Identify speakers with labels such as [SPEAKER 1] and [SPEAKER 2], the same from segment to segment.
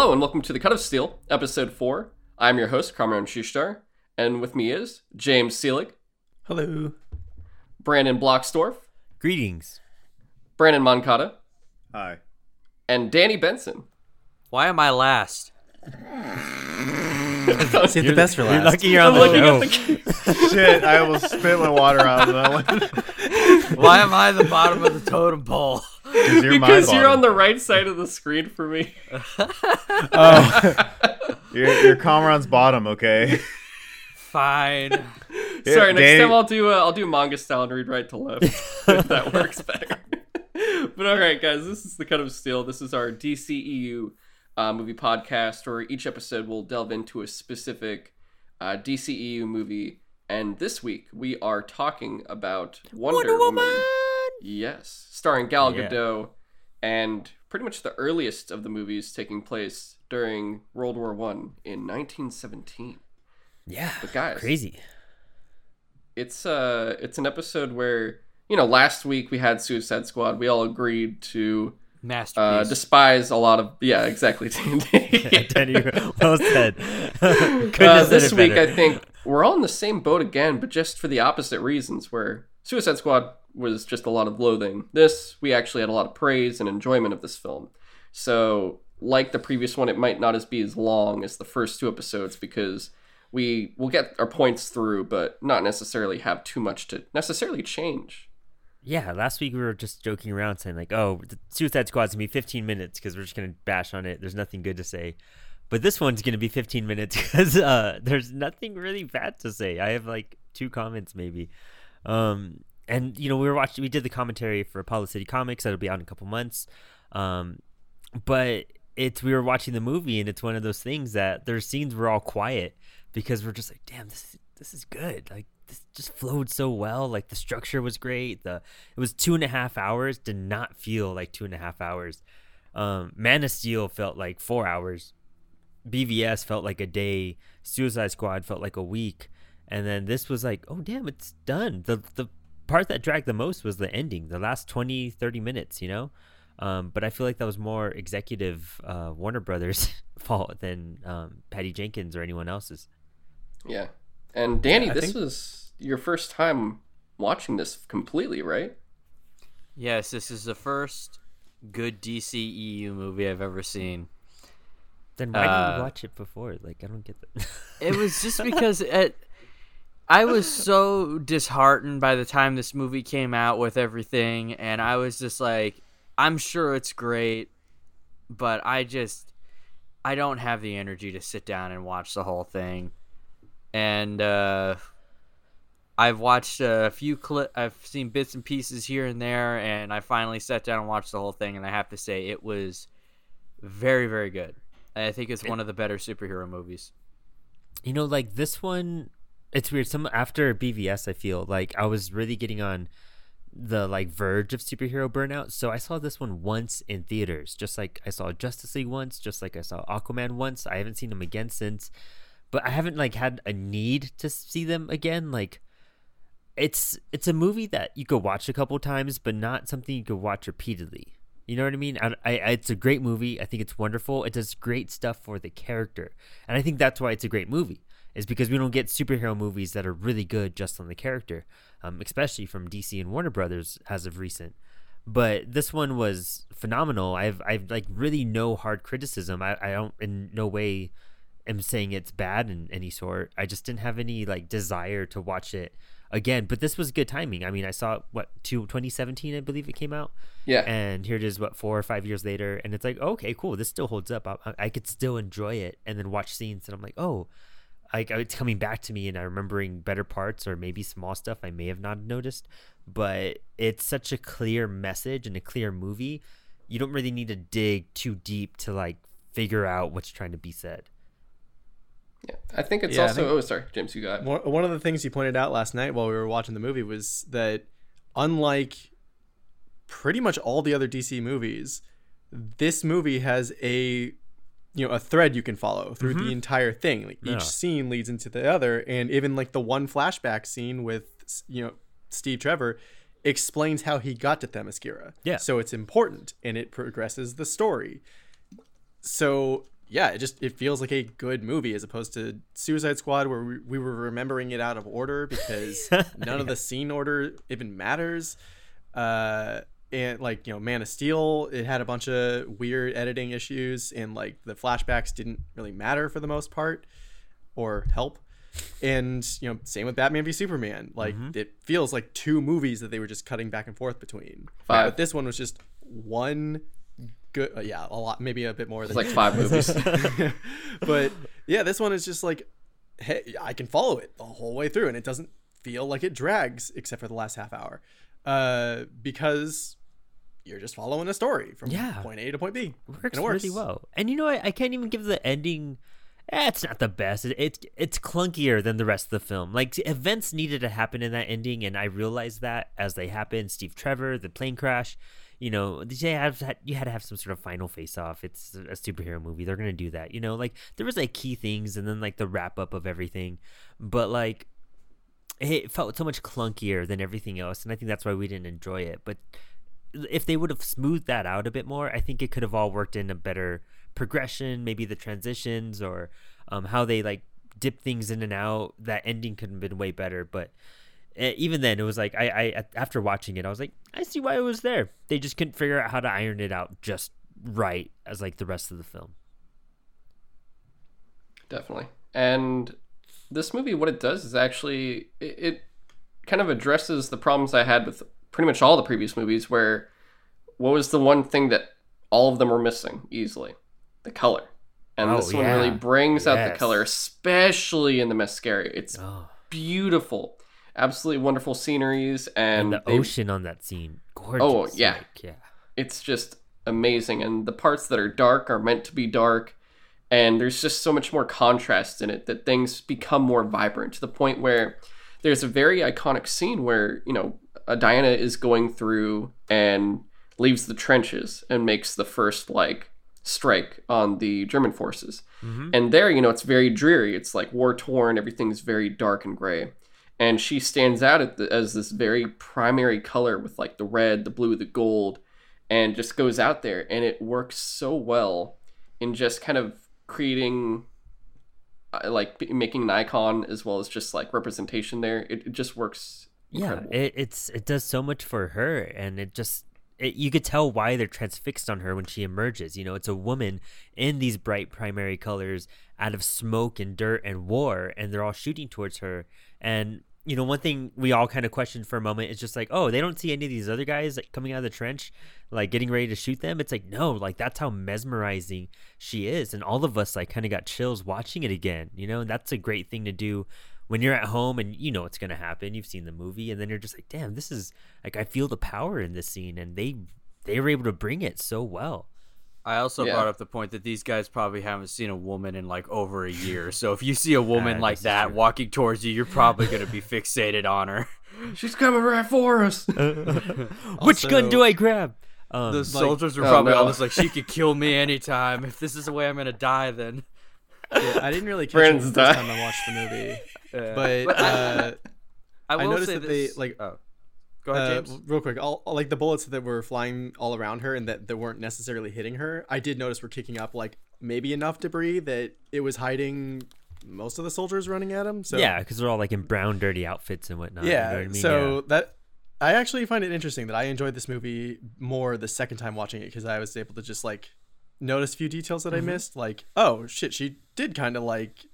[SPEAKER 1] Hello and welcome to the Cut of Steel, episode four. I'm your host, Kamron Shushtar, and with me is James Seelig,
[SPEAKER 2] Hello.
[SPEAKER 1] Brandon Blocksdorf,
[SPEAKER 3] Greetings.
[SPEAKER 1] Brandon Moncada,
[SPEAKER 2] Hi.
[SPEAKER 1] and Danny Benson.
[SPEAKER 4] Why am I last?
[SPEAKER 2] Save the best for
[SPEAKER 3] You're
[SPEAKER 2] last.
[SPEAKER 3] lucky you're on
[SPEAKER 1] I'm
[SPEAKER 3] the
[SPEAKER 1] looking
[SPEAKER 3] show.
[SPEAKER 1] at the
[SPEAKER 5] Shit, I almost spit my water out of that one.
[SPEAKER 4] Why am I the bottom of the totem pole?
[SPEAKER 5] Because you're
[SPEAKER 1] because you're on the right side of the screen for me.
[SPEAKER 5] Oh. you're, you're Kamron's bottom, okay?
[SPEAKER 4] Fine.
[SPEAKER 5] Yeah,
[SPEAKER 1] Sorry, next
[SPEAKER 5] Danny-
[SPEAKER 1] time I'll do uh, I'll do manga style and read right to left if that works better. but all right, guys, this is the Cut of Steel. This is our DCEU uh, movie podcast, where each episode will delve into a specific uh, DCEU movie. And this week we are talking about Wonder, Woman. Yes, starring Gal
[SPEAKER 3] Yeah.
[SPEAKER 1] Gadot, and pretty much the earliest of the movies taking place during World War One in 1917.
[SPEAKER 3] Yeah.
[SPEAKER 1] But guys,
[SPEAKER 3] Crazy.
[SPEAKER 1] it's uh it's an episode where you know last week we had Suicide Squad. We all agreed to uh, despise a lot of yeah exactly.
[SPEAKER 3] Danny, well said. Couldn't
[SPEAKER 1] uh, this week
[SPEAKER 3] better.
[SPEAKER 1] I think we're all in the same boat again, but just for the opposite reasons. Where Suicide Squad was just a lot of loathing. This we actually had a lot of praise and enjoyment of this film. So like the previous one, it might not as be as long as the first two episodes because we will get our points through, but not necessarily have too much to necessarily change.
[SPEAKER 3] Yeah, last week we were just joking around saying like, "Oh, the Suicide Squad's gonna be 15 minutes because we're just gonna bash on it. There's nothing good to say." But this one's gonna be 15 minutes because uh, there's nothing really bad to say. I have like two comments maybe. Um, and you know we were watching, we did the commentary for Apollo City Comics that'll be out in a couple months. Um, but it's we were watching the movie and it's one of those things that there's scenes we're all quiet because we're just like, damn, this this is good. Like this just flowed so well. Like the structure was great. The it was two and a half hours. Did not feel like two and a half hours. Um, Man of Steel felt like four hours. BVS felt like a day. Suicide Squad felt like a week. And then this was like, oh damn, it's done. The the part that dragged the most was the ending, the last 20, 30 minutes, you know? Um, but I feel like that was more executive uh, Warner Brothers fault than um, Patty Jenkins or anyone else's.
[SPEAKER 1] Yeah. And Danny,
[SPEAKER 2] Yeah,
[SPEAKER 1] this
[SPEAKER 2] think-
[SPEAKER 1] was your first time watching this completely, right?
[SPEAKER 4] yes, this is the first good DCEU movie I've ever seen.
[SPEAKER 3] Then why didn't
[SPEAKER 4] Uh,
[SPEAKER 3] you watch it before? Like I don't get that.
[SPEAKER 4] It was just because it, I was so disheartened by the time this movie came out with everything, and I was just like, I'm sure it's great, but I just, I don't have the energy to sit down and watch the whole thing. And uh, I've watched a few clip, I've seen bits and pieces here and there, and I finally sat down and watched the whole thing, and I have to say it was very, very good. I think it's one of the better superhero movies.
[SPEAKER 3] you know, like this one, it's weird. Some after BVS, I feel like I was really getting on the like verge of superhero burnout. So I saw this one once in theaters, just like I saw Justice League once, just like I saw Aquaman once. I haven't seen them again since, but I haven't like had a need to see them again. Like it's it's a movie that you could watch a couple times, but not something you could watch repeatedly. You know what I mean? I, I, it's a great movie. I think it's wonderful. It does great stuff for the character, and I think that's why it's a great movie. Is because we don't get superhero movies that are really good just on the character, um, especially from DC and Warner Brothers as of recent. But this one was phenomenal. I've I've like really no hard criticism. I, I don't in no way am saying it's bad in any sort. I just didn't have any like desire to watch it again. But this was good timing. I mean, I saw what to 2017, I believe it came out,
[SPEAKER 1] Yeah.
[SPEAKER 3] and here it is, what four or five years later, and it's like, okay, cool, this still holds up. I, I could still enjoy it, and then watch scenes, and I'm like, oh, like it's coming back to me, and I'm remembering better parts or maybe small stuff I may have not noticed. But it's such a clear message and a clear movie. You don't really need to dig too deep to like figure out what's trying to be said.
[SPEAKER 1] Yeah. I think it's
[SPEAKER 2] Yeah,
[SPEAKER 1] also
[SPEAKER 2] think-
[SPEAKER 1] oh sorry, James, you got
[SPEAKER 2] One one of the things you pointed out last night while we were watching the movie was that unlike pretty much all the other DC movies, this movie has a you know a thread you can follow through the mm-hmm. entire thing. Like
[SPEAKER 3] Yeah.
[SPEAKER 2] each scene leads into the other, and even like the one flashback scene with you know Steve Trevor explains how he got to Themyscira.
[SPEAKER 3] Yeah.
[SPEAKER 2] So it's important and it progresses the story. So yeah, it just it feels like a good movie as opposed to Suicide Squad where we, we were remembering it out of order because none of the scene order even matters. Uh, and like you know, Man of Steel, it had a bunch of weird editing issues, and like the flashbacks didn't really matter for the most part or help. And you know, same with Batman v Superman. Like it feels like two movies that they were just cutting back and forth between.
[SPEAKER 1] Five.
[SPEAKER 2] But this one was just one good. Uh, yeah, a lot, maybe a bit more than
[SPEAKER 1] It's like five movies.
[SPEAKER 2] but yeah, this one is just like, hey, I can follow it the whole way through, and it doesn't feel like it drags except for the last half hour, uh, because you're just following a story from
[SPEAKER 3] Yeah.
[SPEAKER 2] point A to point B.
[SPEAKER 3] works,
[SPEAKER 2] and it works.
[SPEAKER 3] really well. And you know, I, I can't even give the ending. Eh, it's not the best. It, it's it's clunkier than the rest of the film. Like events needed to happen in that ending, and I realized that as they happened. Steve Trevor, the plane crash. You know, they have you had to have some sort of final face off. It's a superhero movie. They're gonna do that. You know, like there was like key things, and then like the wrap up of everything. But like it felt so much clunkier than everything else, and I think that's why we didn't enjoy it. But if they would have smoothed that out a bit more, I think it could have all worked in a better progression, maybe the transitions or um, how they like dip things in and out. That ending could have been way better, but Eh, even then, it was like I, I after watching it, I was like, I see why it was there. They just couldn't figure out how to iron it out just right as like the rest of the film.
[SPEAKER 1] Definitely. And this movie, what it does is actually it, it kind of addresses the problems I had with pretty much all the previous movies. Where what was the one thing that all of them were missing easily? The color. And
[SPEAKER 3] Oh,
[SPEAKER 1] this one really
[SPEAKER 3] yeah.
[SPEAKER 1] brings out the color, especially in Themyscira. It's
[SPEAKER 3] Oh,
[SPEAKER 1] beautiful, absolutely wonderful sceneries,
[SPEAKER 3] and
[SPEAKER 1] and,
[SPEAKER 3] the
[SPEAKER 1] they-
[SPEAKER 3] ocean on that scene, gorgeous.
[SPEAKER 1] Oh, yeah.
[SPEAKER 3] like, yeah.
[SPEAKER 1] it's just amazing and the parts that are dark are meant to be dark and there's just so much more contrast in it that things become more vibrant to the point where there's a very iconic scene where you know uh, diana is going through and leaves the trenches and makes the first like strike on the german forces and there you know it's very dreary it's like war torn everything's very dark and gray and she stands out at the, as this very primary color with like the red the blue the gold and just goes out there and it works so well in just kind of creating uh, like making an icon as well as just like representation there it, it just works incredible.
[SPEAKER 3] Yeah, it, it's it does so much for her, and it just it, you could tell why they're transfixed on her when she emerges. You know, it's a woman in these bright primary colors out of smoke and dirt and war, and they're all shooting towards her. And you know, one thing we all kind of questioned for a moment is just like, oh, they don't see any of these other guys like coming out of the trench, like getting ready to shoot them. It's like no, like that's how mesmerizing she is, and all of us like kind of got chills watching it again. You know, and that's a great thing to do when you're at home and you know what's going to happen you've seen the movie and then you're just like damn this is like i feel the power in this scene and they they were able to bring it so well
[SPEAKER 4] I also
[SPEAKER 1] Yeah.
[SPEAKER 4] brought up the point that these guys probably haven't seen a woman in like over a year. So if you see a woman
[SPEAKER 3] Uh,
[SPEAKER 4] like that
[SPEAKER 3] true.
[SPEAKER 4] walking towards you, you're probably going to be fixated on her.
[SPEAKER 1] she's coming right for us
[SPEAKER 3] which gun do i grab um,
[SPEAKER 4] The soldiers are
[SPEAKER 1] oh,
[SPEAKER 4] probably
[SPEAKER 1] no.
[SPEAKER 4] all just like, she could kill me anytime. If this is the way I'm going to die, then.
[SPEAKER 2] Yeah, I didn't really catch
[SPEAKER 1] Brandon's
[SPEAKER 2] it the first
[SPEAKER 1] die.
[SPEAKER 2] time I watched the movie,
[SPEAKER 4] Yeah.
[SPEAKER 2] but uh,
[SPEAKER 4] I
[SPEAKER 2] I noticed
[SPEAKER 4] say
[SPEAKER 2] that they like
[SPEAKER 4] Oh. Go ahead,
[SPEAKER 2] uh, real quick, all, like the bullets that were flying all around her and that, that weren't necessarily hitting her, I did notice were kicking up like maybe enough debris that it was hiding most of the soldiers running at him. So
[SPEAKER 3] yeah because they're all like in brown dirty outfits and whatnot you
[SPEAKER 2] yeah.
[SPEAKER 3] know what I mean?
[SPEAKER 2] so
[SPEAKER 3] Yeah.
[SPEAKER 2] that I actually find it interesting that I enjoyed this movie more the second time watching it because I was able to just like notice a few details that I missed. Like, oh shit, she did kind of like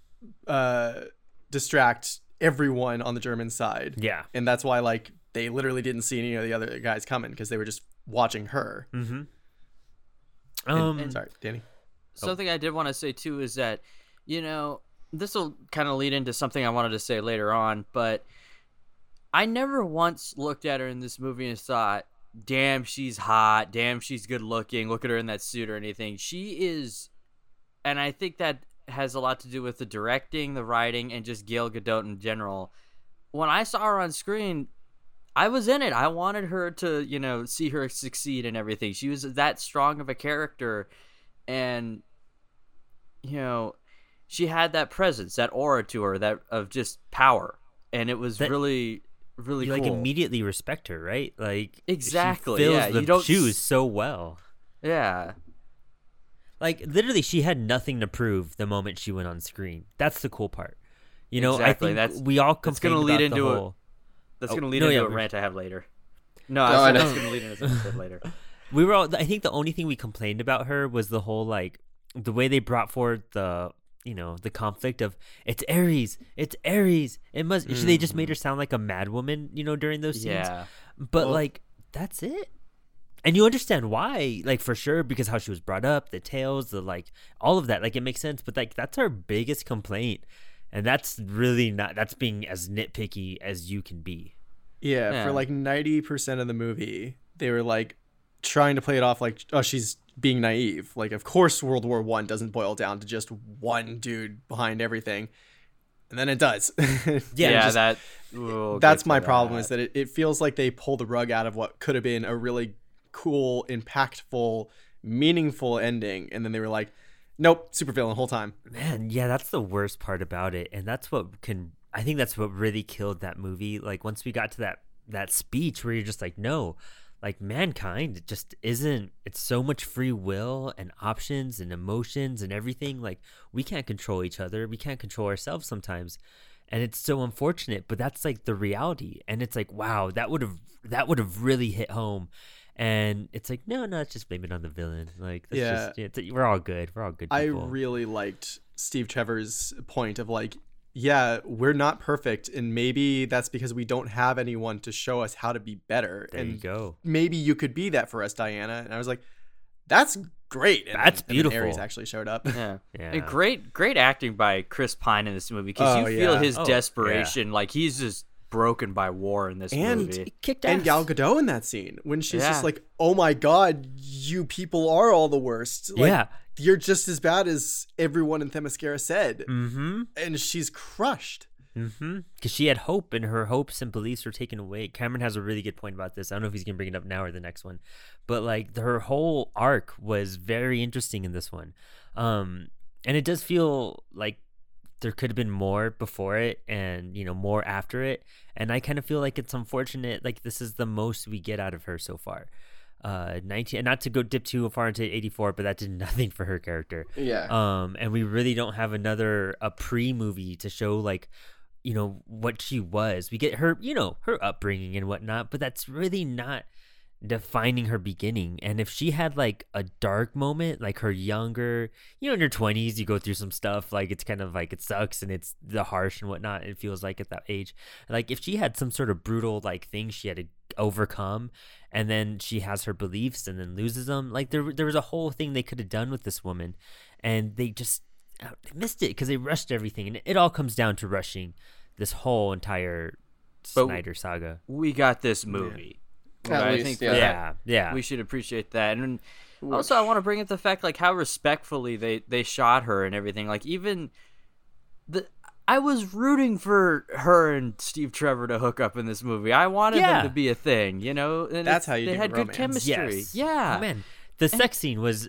[SPEAKER 2] uh distract everyone on the German side.
[SPEAKER 3] yeah
[SPEAKER 2] and that's why like they literally didn't see any of the other guys coming because they were just watching her.
[SPEAKER 3] mm-hmm
[SPEAKER 2] And-
[SPEAKER 3] um
[SPEAKER 2] sorry, Danny.
[SPEAKER 4] Something I did want to say too is that, you know, this will kind of lead into something I wanted to say later on, but I never once looked at her in this movie and thought, damn, she's hot. Damn, she's good looking. Look at her in that suit or anything. She is, and I think that has a lot to do with the directing, the writing, and just Gal Gadot in general. When I saw her on screen, I was in it. I wanted her to, you know, see her succeed and everything. She was that strong of a character and you know she had that presence that aura to her that of just power and it was
[SPEAKER 3] That-
[SPEAKER 4] really really
[SPEAKER 3] you like immediately respect her right like
[SPEAKER 4] Exactly, yeah,
[SPEAKER 3] the
[SPEAKER 4] you don't
[SPEAKER 3] shoes so well
[SPEAKER 4] yeah
[SPEAKER 3] like literally she had nothing to prove the moment she went on screen. That's the cool part. You know,
[SPEAKER 4] Exactly,
[SPEAKER 3] I think
[SPEAKER 4] that's-
[SPEAKER 3] we all complain
[SPEAKER 4] gonna lead into
[SPEAKER 3] whole.
[SPEAKER 4] That's
[SPEAKER 3] Oh,
[SPEAKER 4] gonna lead
[SPEAKER 3] no,
[SPEAKER 4] into
[SPEAKER 3] yeah,
[SPEAKER 4] a rant I have later. No,
[SPEAKER 1] Oh,
[SPEAKER 4] I
[SPEAKER 1] I
[SPEAKER 4] that's gonna lead into something later.
[SPEAKER 3] we were all i think the only thing we complained about her was the whole like the way they brought forward the you know the conflict of it's ares it's ares it must they just made mm. her sound like a mad woman you know during those scenes.
[SPEAKER 4] Yeah.
[SPEAKER 3] but
[SPEAKER 5] Well-
[SPEAKER 3] like that's it. And you understand why like for sure because how she was brought up the tales the like all of that like it makes sense but like that's our biggest complaint and that's really not that's being as nitpicky as you can be
[SPEAKER 2] Yeah,
[SPEAKER 4] Yeah.
[SPEAKER 2] for like 90% of the movie, they were like trying to play it off like, oh, she's being naive. Like, of course, World War One doesn't boil down to just one dude behind everything. And then it does.
[SPEAKER 3] Yeah,
[SPEAKER 4] Yeah,
[SPEAKER 2] just-
[SPEAKER 4] that. we'll
[SPEAKER 2] that's
[SPEAKER 4] get to
[SPEAKER 2] my problem is
[SPEAKER 4] that.
[SPEAKER 2] that it, it feels like they pull the rug out of what could have been a really cool, impactful, meaningful ending. And then they were like, nope, supervillain whole time.
[SPEAKER 3] Man, yeah, that's the worst part about it, and that's what can. I think that's what really killed that movie. Like once we got to that that speech where you're just like, no, like mankind just isn't. It's so much free will and options and emotions and everything. Like we can't control each other. We can't control ourselves sometimes, and it's so unfortunate. But that's like the reality, and it's like, wow, that would have that would have really hit home. And it's like, no, no, let's just blame it on the villain. Like, that's
[SPEAKER 2] Yeah.
[SPEAKER 3] just, it's, we're all good. We're all good.
[SPEAKER 2] I really liked Steve Trevor's point of like, yeah, we're not perfect, and maybe that's because we don't have anyone to show us how to be better.
[SPEAKER 3] there
[SPEAKER 2] and
[SPEAKER 3] you go.
[SPEAKER 2] maybe you could be that for us, Diana. And I was like, that's great. And
[SPEAKER 3] That's
[SPEAKER 2] then- and then
[SPEAKER 3] beautiful.
[SPEAKER 2] Ares actually showed up.
[SPEAKER 4] Yeah.
[SPEAKER 3] Yeah.
[SPEAKER 4] And great, great acting by Chris Pine in this movie because
[SPEAKER 2] Oh,
[SPEAKER 4] you feel
[SPEAKER 2] yeah.
[SPEAKER 4] his
[SPEAKER 3] Oh, yeah.
[SPEAKER 4] desperation, like he's just broken by war in this
[SPEAKER 2] And-
[SPEAKER 4] movie.
[SPEAKER 3] kicked
[SPEAKER 2] and. Gal Gadot in that scene when she's
[SPEAKER 4] Yeah.
[SPEAKER 2] just like, "Oh my god, you people are all the worst. Like,
[SPEAKER 3] Yeah.
[SPEAKER 2] you're just as bad as everyone in Themyscira said."
[SPEAKER 3] Mm-hmm.
[SPEAKER 2] And she's crushed.
[SPEAKER 3] Mm-hmm. Because she had hope, and her hopes and beliefs were taken away. Kamron has a really good point about this. I don't know if he's gonna bring it up now or the next one, but like her whole arc was very interesting in this one, um, and it does feel like there could have been more before it, and you know more after it. And I kind of feel like it's unfortunate. Like this is the most we get out of her so far. Uh, 19 not to go dip too far into 84 but that did nothing for her character
[SPEAKER 1] Yeah.
[SPEAKER 3] um and we really don't have another a pre movie to show like you know what she was we get her you know her upbringing and whatnot but that's really not defining her beginning and if she had like a dark moment like her younger you know in your 20s you go through some stuff like it's kind of like it sucks and it's the harsh and whatnot it feels like at that age like if she had some sort of brutal like thing she had to overcome and then she has her beliefs and then loses them like there, there was a whole thing they could have done with this woman and they just uh, they missed it because they rushed everything and it all comes down to rushing this whole entire
[SPEAKER 4] But-
[SPEAKER 3] snyder saga
[SPEAKER 4] we got this movie.
[SPEAKER 1] At
[SPEAKER 4] I
[SPEAKER 1] least,
[SPEAKER 4] think
[SPEAKER 1] yeah.
[SPEAKER 4] that
[SPEAKER 3] yeah yeah
[SPEAKER 4] we should appreciate that. And also, I want to bring up the fact like how respectfully they they shot her and everything. Like even the I was rooting for her and Steve Trevor to hook up in this movie. I wanted
[SPEAKER 3] Yeah.
[SPEAKER 4] them to be a thing, you know. And
[SPEAKER 2] That's how you
[SPEAKER 4] they
[SPEAKER 2] do
[SPEAKER 4] had good chemistry.
[SPEAKER 3] Yes.
[SPEAKER 4] Yeah,
[SPEAKER 3] Oh, man, the sex scene was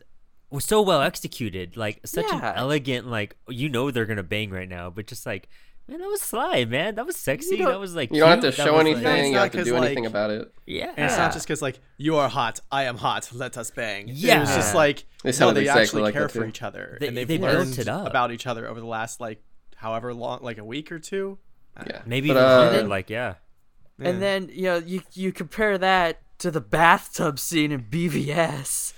[SPEAKER 3] was so well executed. Like such
[SPEAKER 4] Yeah.
[SPEAKER 3] an elegant, like you know they're gonna bang right now, but just like man, that was sly, man. That was sexy. That was like
[SPEAKER 1] You don't have to show
[SPEAKER 3] was, like-
[SPEAKER 1] anything. you don't have to do anything
[SPEAKER 2] like-
[SPEAKER 1] about it.
[SPEAKER 3] yeah,
[SPEAKER 2] And it's not just because like you are hot, I am hot, let us bang. it
[SPEAKER 3] Yeah.
[SPEAKER 2] was just like
[SPEAKER 1] They
[SPEAKER 2] no, they
[SPEAKER 1] exactly
[SPEAKER 2] actually
[SPEAKER 1] like
[SPEAKER 2] care for each other,
[SPEAKER 3] They-
[SPEAKER 2] and they've
[SPEAKER 3] they built
[SPEAKER 2] learned
[SPEAKER 3] it up.
[SPEAKER 2] about each other over the last like however long, like a week or two.
[SPEAKER 1] Yeah.
[SPEAKER 3] maybe
[SPEAKER 1] But,
[SPEAKER 3] even
[SPEAKER 1] uh,
[SPEAKER 3] longer, like yeah.
[SPEAKER 4] and then you know you you compare that to the bathtub scene in BVS.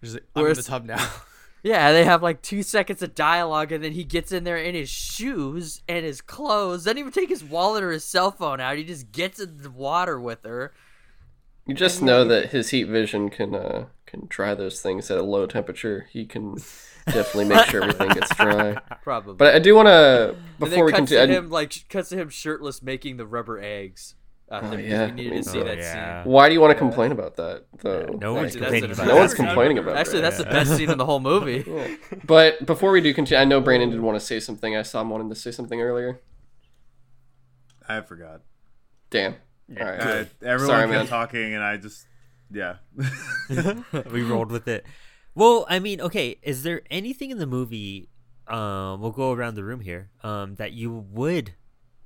[SPEAKER 2] There's like, I'm in the tub now.
[SPEAKER 4] Yeah, they have like two seconds of dialogue, and then he gets in there in his shoes and his clothes. Doesn't even take his wallet or his cell phone out. He just gets in the water with her.
[SPEAKER 1] You just know that his heat vision can uh, can dry those things at a low temperature. He can definitely make sure everything gets dry.
[SPEAKER 4] Probably.
[SPEAKER 1] But I do want to before we continue.
[SPEAKER 4] to
[SPEAKER 1] I-
[SPEAKER 4] him like cuts to him shirtless making the rubber eggs. Out
[SPEAKER 1] Oh, yeah,
[SPEAKER 4] we needed to see
[SPEAKER 1] oh,
[SPEAKER 4] that
[SPEAKER 3] yeah.
[SPEAKER 4] scene.
[SPEAKER 1] Why do you want to complain about that though?
[SPEAKER 3] No one's
[SPEAKER 4] Actually,
[SPEAKER 3] complaining about
[SPEAKER 1] No one's complaining about
[SPEAKER 4] Actually,
[SPEAKER 1] that.
[SPEAKER 4] that's the best scene in the whole movie.
[SPEAKER 1] But before we do continue, I know Brandon did want to say something. I saw him wanting to say something earlier.
[SPEAKER 5] I forgot.
[SPEAKER 1] Damn. All right.
[SPEAKER 5] Uh, everyone
[SPEAKER 1] Sorry,
[SPEAKER 5] kept
[SPEAKER 1] man.
[SPEAKER 5] talking, and I just yeah.
[SPEAKER 3] we rolled with it. Well, I mean, okay, is there anything in the movie um we'll go around the room here um that you would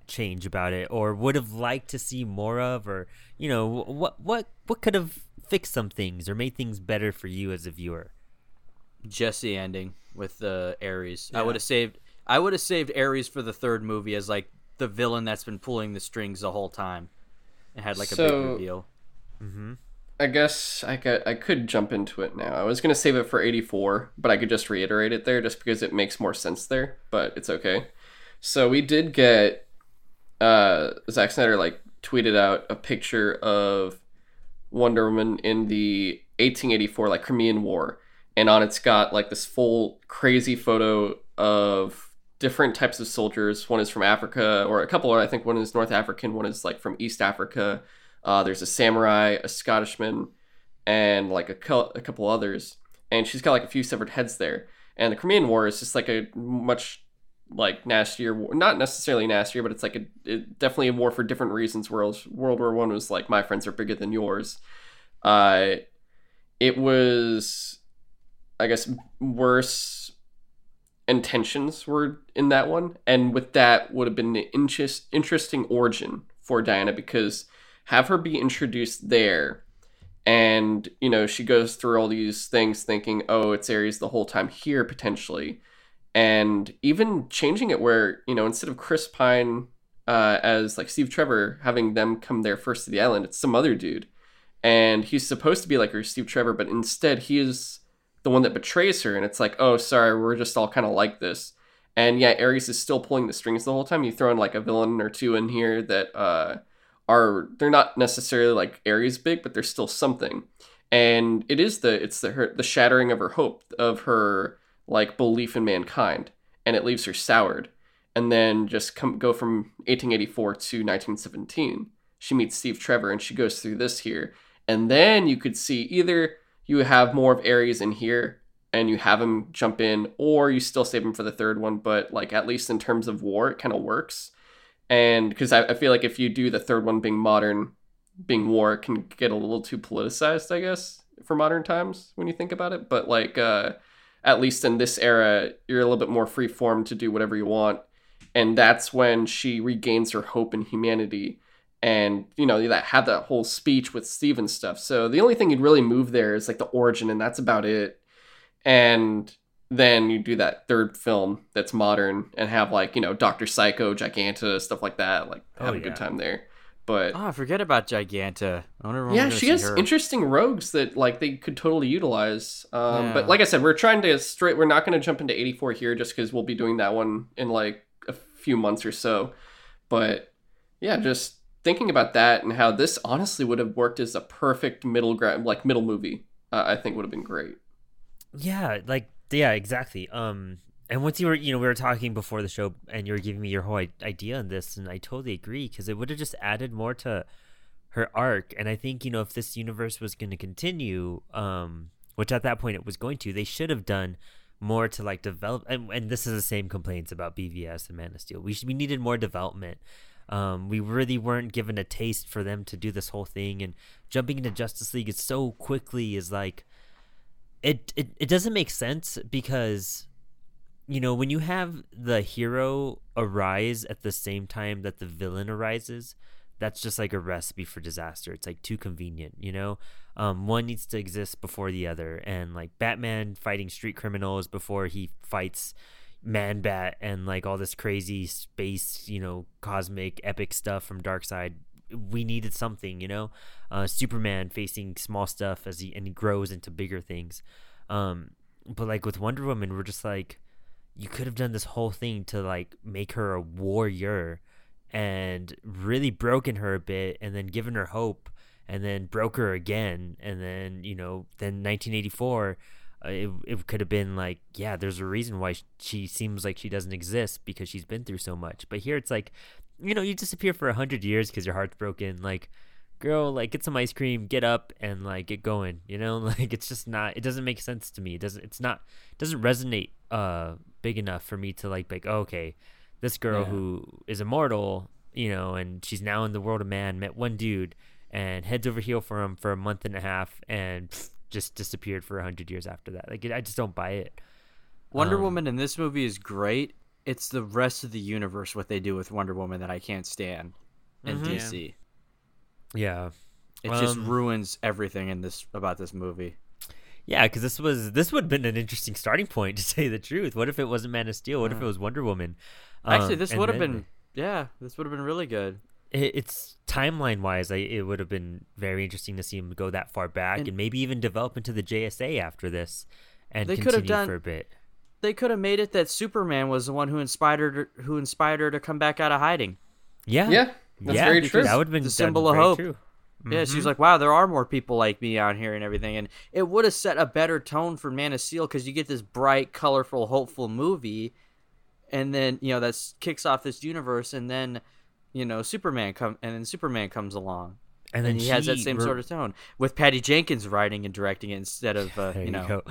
[SPEAKER 3] change about it or would have liked to see more of or you know what what what could have fixed some things or made things better for you as a viewer?
[SPEAKER 4] Jesse ending with the Ares. I
[SPEAKER 2] Yeah.
[SPEAKER 4] would have saved. I would have saved Ares for the third movie as like the villain that's been pulling the strings the whole time, and had like a big
[SPEAKER 1] So-
[SPEAKER 4] reveal. Mm-hmm.
[SPEAKER 1] I guess I could I could jump into it now. I was gonna save it for eighty four, but I could just reiterate it there just because it makes more sense there. But it's okay. So we did get uh Zack Snyder like tweeted out a picture of Wonder Woman in the eighteen eighty four like Crimean War, and on it's got like this full crazy photo of different types of soldiers. One is from Africa, or a couple. I think one is North African. One is like from East Africa. Uh, there's a samurai, a Scottishman, and like a, cou- a couple others. And she's got like a few severed heads there. And the Crimean War is just like a much like nastier. Not necessarily nastier, but it's like a it, definitely a war for different reasons. Whereas World War One was like my friends are bigger than yours. Uh, it was, I guess, worse intentions were in that one, and with that would have been an interest, interesting origin for Diana because have her be introduced there, and you know she goes through all these things thinking, oh, it's Ares the whole time here potentially, and even changing it where you know instead of Chris Pine uh, as like Steve Trevor having them come there first to the island, it's some other dude, and he's supposed to be like her Steve Trevor, but instead he is the one that betrays her and it's like oh sorry we're just all kind of like this. And yeah ares is still pulling the strings the whole time. You throw in like a villain or two in here that uh are they're not necessarily like ares big but they're still something. And it is the it's the her the shattering of her hope of her like belief in mankind and it leaves her soured and then just come go from 1884 to 1917 she meets steve trevor and she goes through this here and then you could see either you have more of Ares in here and you have him jump in, or you still save him for the third one, but like at least in terms of war, it kind of works. And because I, I feel like if you do the third one being modern, being war, it can get a little too politicized, I guess, for modern times when you think about it. But like, uh, at least in this era, you're a little bit more free form to do whatever you want. And that's when she regains her hope in humanity and you know that had that whole speech with Steve and stuff. So the only thing you'd really move there is like the origin, and that's about it. And then you do that third film that's modern and have like you know Doctor Psycho, Giganta, stuff like that. Like oh, have
[SPEAKER 3] Oh,
[SPEAKER 1] a good time there. But
[SPEAKER 4] Oh, I forget about Giganta. I wonder
[SPEAKER 1] yeah, she has
[SPEAKER 4] her.
[SPEAKER 1] interesting rogues that like they could totally utilize. Um,
[SPEAKER 4] Yeah.
[SPEAKER 1] But like I said, we're trying to straight. We're not going to jump into 84 here just because we'll be doing that one in like a few months or so. But yeah, just thinking about that and how this honestly would have worked as a perfect middle ground, like middle movie. Uh, I think would have been great.
[SPEAKER 3] Yeah, like yeah, exactly. Um, and once you were, you know, we were talking before the show, and you were giving me your whole idea on this, and I totally agree because it would have just added more to her arc. And I think you know, if this universe was going to continue, um, which at that point it was going to, they should have done more to like develop. And, and this is the same complaints about BVS and Man of Steel. We should, we needed more development. Um, we really weren't given a taste for them to do this whole thing, and jumping into Justice League so quickly is like it, it it doesn't make sense because you know when you have the hero arise at the same time that the villain arises that's just like a recipe for disaster. It's like too convenient you know? Um, one needs to exist before the other and like batman fighting street criminals before he fights man bat and like all this crazy space you know cosmic epic stuff from Darkseid. We needed something you know? Uh, superman facing small stuff as he and he grows into bigger things. Um, but like with wonder woman we're just like you could have done this whole thing to like make her a warrior and really broken her a bit and then given her hope and then broke her again. And then you know then 1984 uh, it, it could have been like yeah there's a reason why she seems like she doesn't exist because she's been through so much. But here it's like you know you disappear for a hundred years because your heart's broken like girl like get some ice cream get up and like get going you know like it's just not it doesn't make sense to me it doesn't it's not it doesn't resonate uh big enough for me to like be like oh, okay this girl
[SPEAKER 4] Yeah.
[SPEAKER 3] who is immortal you know and she's now in the world of man met one dude and heads over heel for him for a month and a half and pff, just disappeared for a hundred years after that like i just don't buy it
[SPEAKER 4] Wonder
[SPEAKER 3] Um,
[SPEAKER 4] Woman in this movie is great. It's the rest of the universe what they do with Wonder Woman that I can't stand in
[SPEAKER 3] Mhm.
[SPEAKER 4] DC.
[SPEAKER 3] yeah Yeah,
[SPEAKER 4] it just
[SPEAKER 3] Um,
[SPEAKER 4] ruins everything in this about this movie.
[SPEAKER 3] Yeah, because this was this would have been an interesting starting point to say the truth. What if it wasn't Man of Steel? What if it was Wonder Woman?
[SPEAKER 4] Actually,
[SPEAKER 3] Um,
[SPEAKER 4] this
[SPEAKER 3] and
[SPEAKER 4] would have
[SPEAKER 3] then-
[SPEAKER 4] been yeah, this would have been really good.
[SPEAKER 3] it, it's timeline wise, I, it would have been very interesting to see him go that far back and,
[SPEAKER 4] And-
[SPEAKER 3] maybe even develop into the JSA after this and
[SPEAKER 4] They could have done-
[SPEAKER 3] for a bit.
[SPEAKER 4] They could have made it that Superman was the one who inspired her, who inspired her to come back out of hiding.
[SPEAKER 3] Yeah,
[SPEAKER 1] Yeah, that's
[SPEAKER 3] yeah,
[SPEAKER 1] very true.
[SPEAKER 3] That would have been
[SPEAKER 4] The symbol of
[SPEAKER 3] very
[SPEAKER 4] hope.
[SPEAKER 3] True.
[SPEAKER 4] Yeah, she's like, wow, there are more people like me out here and everything, and it would have set a better tone for Man of Steel because you get this bright, colorful, hopeful movie, and then you know that kicks off this universe, and then you know Superman come, and then Superman comes along,
[SPEAKER 3] and then
[SPEAKER 4] and he has that same
[SPEAKER 3] re-
[SPEAKER 4] sort of tone with Patty Jenkins writing and directing it instead of uh, you know
[SPEAKER 3] go.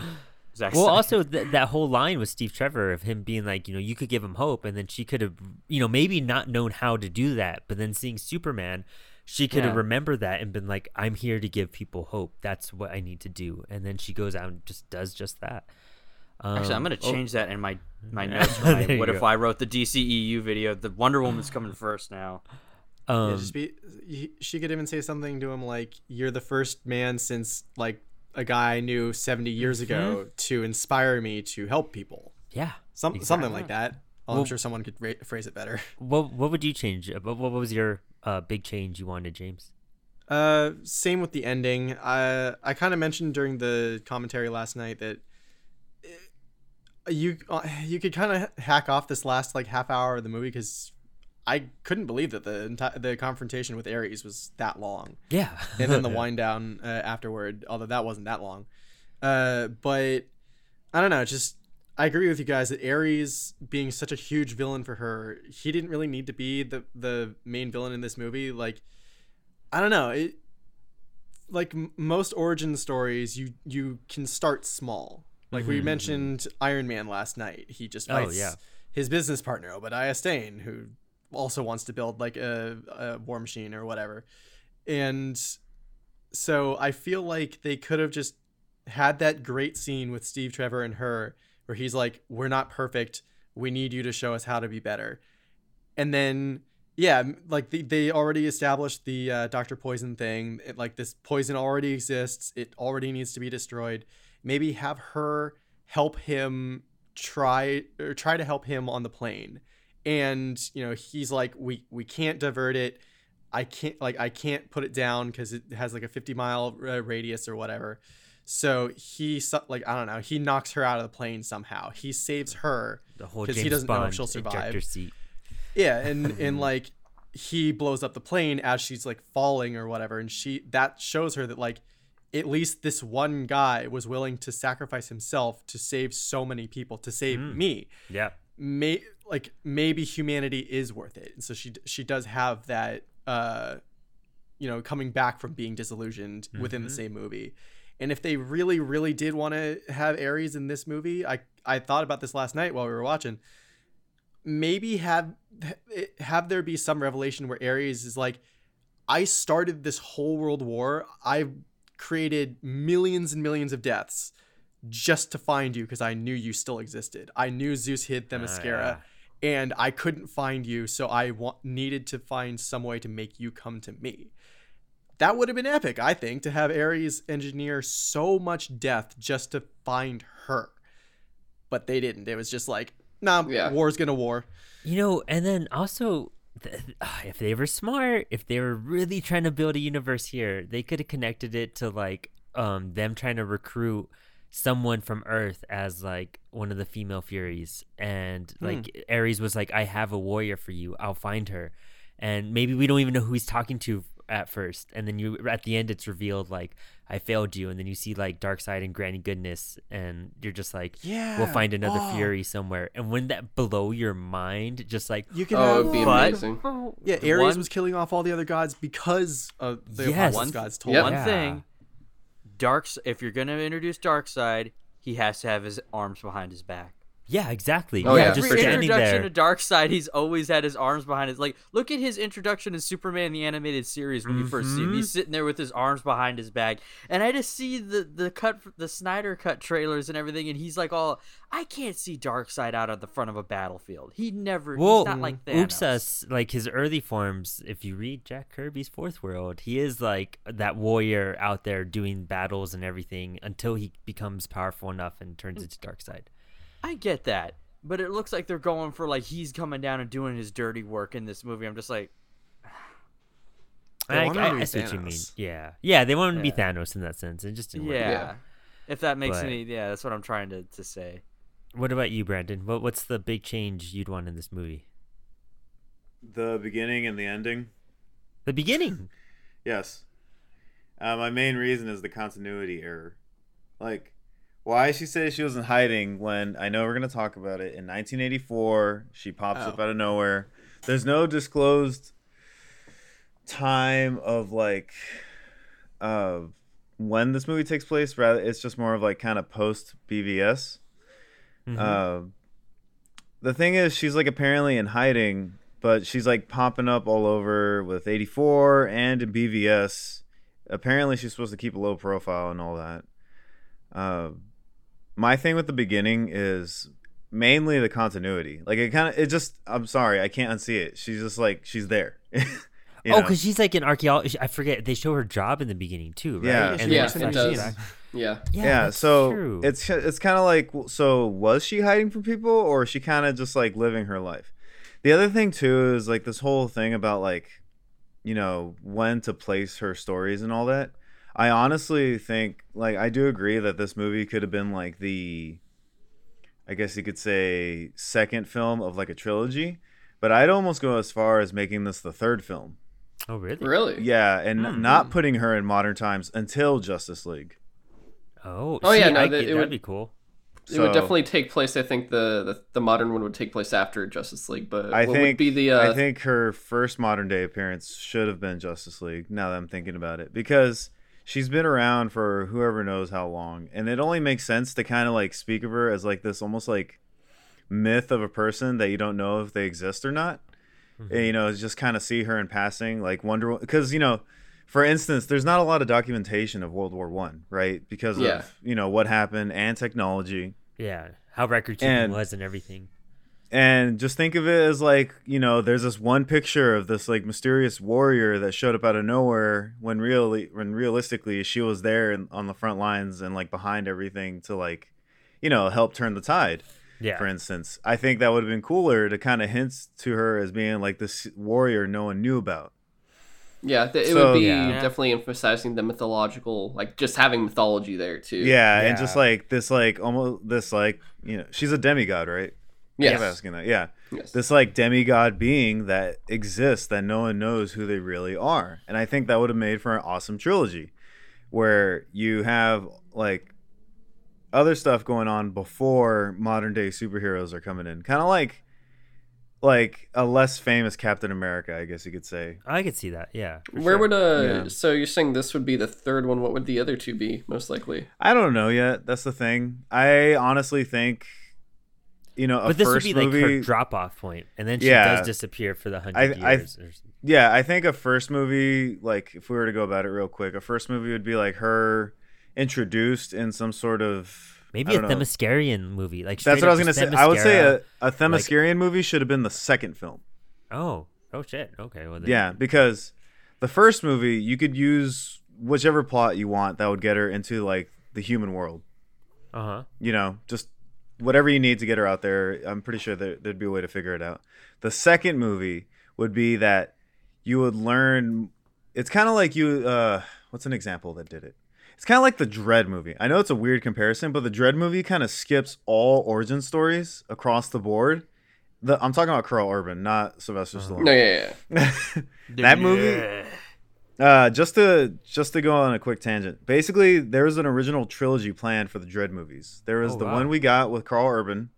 [SPEAKER 4] Zack
[SPEAKER 3] Well,
[SPEAKER 4] Snyder.
[SPEAKER 3] also th- that whole line with Steve Trevor of him being like, you know, you could give him hope, and then she could have, you know, maybe not known how to do that, but then seeing Superman, she could have
[SPEAKER 4] Yeah.
[SPEAKER 3] remembered that and been like, I'm here to give people hope. That's what I need to do, and then she goes out and just does just that.
[SPEAKER 4] Actually, I'm
[SPEAKER 3] Um,
[SPEAKER 4] gonna
[SPEAKER 3] oh,
[SPEAKER 4] change that in my my notes. When I, what if
[SPEAKER 3] go.
[SPEAKER 4] I wrote the DCEU video? The Wonder Woman's coming first now.
[SPEAKER 3] um,
[SPEAKER 2] Yeah, just be. She could even say something to him like, "You're the first man since like a guy I knew 70 years ago to inspire me to help people."
[SPEAKER 3] yeah.
[SPEAKER 2] Some something like that. Well, I'm sure someone could ra- phrase it better.
[SPEAKER 3] What What would you change? What What was your uh, big change you wanted, James?
[SPEAKER 2] Uh, same with the ending. I I kind of mentioned during the commentary last night that uh, you uh, you could kind of hack off this last like half hour of the movie because I couldn't believe that the enti- the confrontation with Ares was that long.
[SPEAKER 3] Yeah,
[SPEAKER 2] and then the wind down uh, afterward. Although that wasn't that long, uh, but I don't know. Just I agree with you guys that Ares being such a huge villain for her, he didn't really need to be the the main villain in this movie. Like I don't know it. Like m- most origin stories, you you can start small. Like we mentioned Iron Man last night. He just
[SPEAKER 3] Oh, yeah.
[SPEAKER 2] his business partner Obadiah Stane, who also wants to build like a, a war machine or whatever. And so I feel like they could have just had that great scene with Steve Trevor and her where he's like, We're not perfect. We need you to show us how to be better. And then, yeah, like they, they already established the uh, Dr. Poison thing. It, like this poison already exists, it already needs to be destroyed. Maybe have her help him try or try to help him on the plane and you know he's like we we can't divert it. I can't like i can't put it down because it has like a 50 mile uh, radius or whatever. So he like i don't know he knocks her out of the plane somehow. He saves her
[SPEAKER 3] the whole
[SPEAKER 2] 'Cause
[SPEAKER 3] James
[SPEAKER 2] he doesn't know if
[SPEAKER 3] Bond
[SPEAKER 2] she'll survive. yeah and and like he blows up the plane as she's like falling or whatever and she that shows her that like at least this one guy was willing to sacrifice himself to save so many people to save me.
[SPEAKER 3] Yeah,
[SPEAKER 2] may like maybe humanity is worth it. And so she she does have that uh you know coming back from being disillusioned within the same movie. And if they really really did want to have ares in this movie i i thought about this last night while we were watching. Maybe have have there be some revelation where ares is like i started this whole world war. I created millions and millions of deaths just to find you because I knew you still existed. I knew Zeus hid Themyscira, and I couldn't find you, so I wa- needed to find some way to make you come to me. That would have been epic, I think, to have Ares engineer so much death just to find her. But they didn't. It was just like, nah,
[SPEAKER 1] Yeah.
[SPEAKER 2] war's gonna war.
[SPEAKER 3] You know, and then also, ah, if they were smart, if they were really trying to build a universe here, they could have connected it to like um them trying to recruit someone from Earth as like one of the female Furies, and hmm. like Ares was like, "I have a warrior for you. I'll find her," and maybe we don't even know who he's talking to at first, and then you at the end it's revealed like I failed you, and then you see like Darkseid and Granny Goodness, and you're just like,
[SPEAKER 2] Yeah.
[SPEAKER 3] we'll find another
[SPEAKER 2] Oh.
[SPEAKER 3] Fury somewhere. And wouldn't that blow your mind? Just like,
[SPEAKER 2] You can
[SPEAKER 1] Oh,
[SPEAKER 2] have
[SPEAKER 1] be
[SPEAKER 4] But-
[SPEAKER 1] amazing.
[SPEAKER 2] Yeah,
[SPEAKER 4] The
[SPEAKER 2] Ares
[SPEAKER 4] one-
[SPEAKER 2] was killing off all the other gods because of the
[SPEAKER 3] Yes. One-
[SPEAKER 2] gods told
[SPEAKER 1] Yep.
[SPEAKER 4] One
[SPEAKER 3] Yeah.
[SPEAKER 4] thing, Dark. If you're gonna introduce Darkseid, he has to have his arms behind his back.
[SPEAKER 3] Yeah, exactly.
[SPEAKER 1] Oh,
[SPEAKER 3] yeah,
[SPEAKER 1] yeah,
[SPEAKER 3] just
[SPEAKER 1] for
[SPEAKER 4] Every
[SPEAKER 1] sure.
[SPEAKER 3] standing
[SPEAKER 4] introduction
[SPEAKER 3] there.
[SPEAKER 4] to Darkseid, he's always had his arms behind his like. Look at his introduction in Superman the animated series when you first see him. He's mm-hmm. sitting there with his arms behind his back, and I just see the the cut, the Snyder cut trailers and everything, and he's like, "all I can't see Darkseid out of the front of a battlefield. He never.
[SPEAKER 3] Well,
[SPEAKER 4] he's not like Thanos.
[SPEAKER 3] Uxas, like his early forms, if you read Jack Kirby's Fourth World, he is like that warrior out there doing battles and everything until he becomes powerful enough and turns mm. into Darkseid.
[SPEAKER 4] I get that, but it looks like they're going for like he's coming down and doing his dirty work in this movie. I'm just like,
[SPEAKER 3] I,
[SPEAKER 2] want
[SPEAKER 3] I,
[SPEAKER 2] to
[SPEAKER 3] I see what you mean. Yeah, yeah, they want him to be Thanos in that sense, and just
[SPEAKER 4] yeah.
[SPEAKER 3] didn't work.
[SPEAKER 4] If that makes
[SPEAKER 3] But-
[SPEAKER 4] any, yeah, that's what I'm trying to, to say.
[SPEAKER 3] What about you, Brandon? What what's the big change you'd want in this movie?
[SPEAKER 5] The beginning and the ending.
[SPEAKER 3] The beginning.
[SPEAKER 5] Yes. Uh, my main reason is the continuity error. Like, why she says she was in hiding when I know we're gonna talk about it in 1984. She pops up
[SPEAKER 2] Oh.
[SPEAKER 5] out of nowhere. There's no disclosed time of like, uh, when this movie takes place. Rather, it's just more of like kind of post BVS.
[SPEAKER 3] Mhm.
[SPEAKER 5] Uh, the thing is, she's like apparently in hiding, but she's like popping up all over with 84 and in BVS. Apparently, she's supposed to keep a low profile and all that. Uh, my thing with the beginning is mainly the continuity. Like it kind of, it just. I'm sorry, I can't unsee it. She's just like she's there. You
[SPEAKER 3] oh, because she's like an archaeologist. I forget. They show her job in the beginning too, right?
[SPEAKER 5] Yeah.
[SPEAKER 3] And
[SPEAKER 1] Yeah, it does. Yeah.
[SPEAKER 3] Yeah,
[SPEAKER 5] yeah, so
[SPEAKER 3] true.
[SPEAKER 5] it's it's kind of like so was she hiding from people or is she kind of just like living her life the other thing too is like this whole thing about like you know when to place her stories and all that i honestly think like i do agree that this movie could have been like the i guess you could say second film of like a trilogy but i'd almost go as far as making this the third film
[SPEAKER 3] oh really?
[SPEAKER 1] Really?
[SPEAKER 5] yeah and
[SPEAKER 3] Hmm.
[SPEAKER 5] not putting her in modern times until justice league
[SPEAKER 3] Oh,
[SPEAKER 1] Oh, yeah, no,
[SPEAKER 3] I
[SPEAKER 1] that-
[SPEAKER 3] get-
[SPEAKER 1] it
[SPEAKER 3] that'd be cool.
[SPEAKER 1] It would definitely take place. I think the, the the modern one would take place after Justice League, but
[SPEAKER 5] I think
[SPEAKER 1] would be the uh,
[SPEAKER 5] I think her first modern day appearance should have been Justice League. Now that I'm thinking about it, because she's been around for whoever knows how long, and it only makes sense to kind of like speak of her as like this almost like myth of a person that you don't know if they exist or not.
[SPEAKER 3] Mm-hmm.
[SPEAKER 5] And, you know, just kind of see her in passing, like Wonder, because you know, for instance, there's not a lot of documentation of World War One, right? Because
[SPEAKER 1] Yeah.
[SPEAKER 5] of you know what happened and technology.
[SPEAKER 3] Yeah, how record keeping was and everything.
[SPEAKER 5] And just think of it as like you know there's this one picture of this like mysterious warrior that showed up out of nowhere when really when realistically she was there and on the front lines and like behind everything to like you know help turn the tide
[SPEAKER 3] Yeah,
[SPEAKER 5] for instance. I think that would have been cooler to kind of hint to her as being like this warrior no one knew about.
[SPEAKER 1] Yeah, th- it
[SPEAKER 5] So-
[SPEAKER 1] would be
[SPEAKER 3] Yeah.
[SPEAKER 1] definitely emphasizing the mythological, like just having mythology there too.
[SPEAKER 5] yeah, and just like this like almost this like you know she's a demigod right
[SPEAKER 1] Yes.
[SPEAKER 5] I'm asking that yeah
[SPEAKER 1] Yes.
[SPEAKER 5] this like demigod being that exists that no one knows who they really are and i think that would have made for an awesome trilogy where you have like other stuff going on before modern day superheroes are coming in kind of like like a less famous captain america i guess you could say
[SPEAKER 3] I could see that. Yeah,
[SPEAKER 1] Where
[SPEAKER 3] sure.
[SPEAKER 1] would uh?
[SPEAKER 5] Yeah.
[SPEAKER 1] So you're saying this would be the third one? What would the other two be? Most likely.
[SPEAKER 5] i don't know yet that's the thing i honestly think you know a
[SPEAKER 3] But this would
[SPEAKER 5] first
[SPEAKER 3] be like
[SPEAKER 5] movie
[SPEAKER 3] her drop off point, and then she
[SPEAKER 5] Yeah.
[SPEAKER 3] does disappear for the hundred
[SPEAKER 5] I-
[SPEAKER 3] years. or
[SPEAKER 5] Yeah, I think a first movie, like if we were to go about it real quick, a first movie would be like her introduced in some sort of
[SPEAKER 3] Maybe a
[SPEAKER 5] know.
[SPEAKER 3] Themyscirian movie. Like
[SPEAKER 5] That's what I was gonna say. I would say a, a Themyscirian movie should have been the second film.
[SPEAKER 3] Oh, oh shit. Okay, well.
[SPEAKER 5] Yeah, because the first movie you could use whichever plot you want that would get her into like the human world.
[SPEAKER 3] Uh huh.
[SPEAKER 5] You know, just whatever you need to get her out there. I'm pretty sure there, there'd be a way to figure it out. The second movie would be that you would learn. It's kind of like you. Uh, what's an example that did it? It's kind of like the Dredd movie. I know it's a weird comparison, but the Dredd movie kind of skips all origin stories across the board. The, I'm talking about Karl Urban, not Sylvester Stallone.
[SPEAKER 1] No, yeah, yeah.
[SPEAKER 5] that movie uh, just to just to go on a quick tangent. Basically, there was an original trilogy planned for the Dredd movies. There was
[SPEAKER 3] Oh,
[SPEAKER 5] the
[SPEAKER 3] wow.
[SPEAKER 5] one we got with Karl Urban.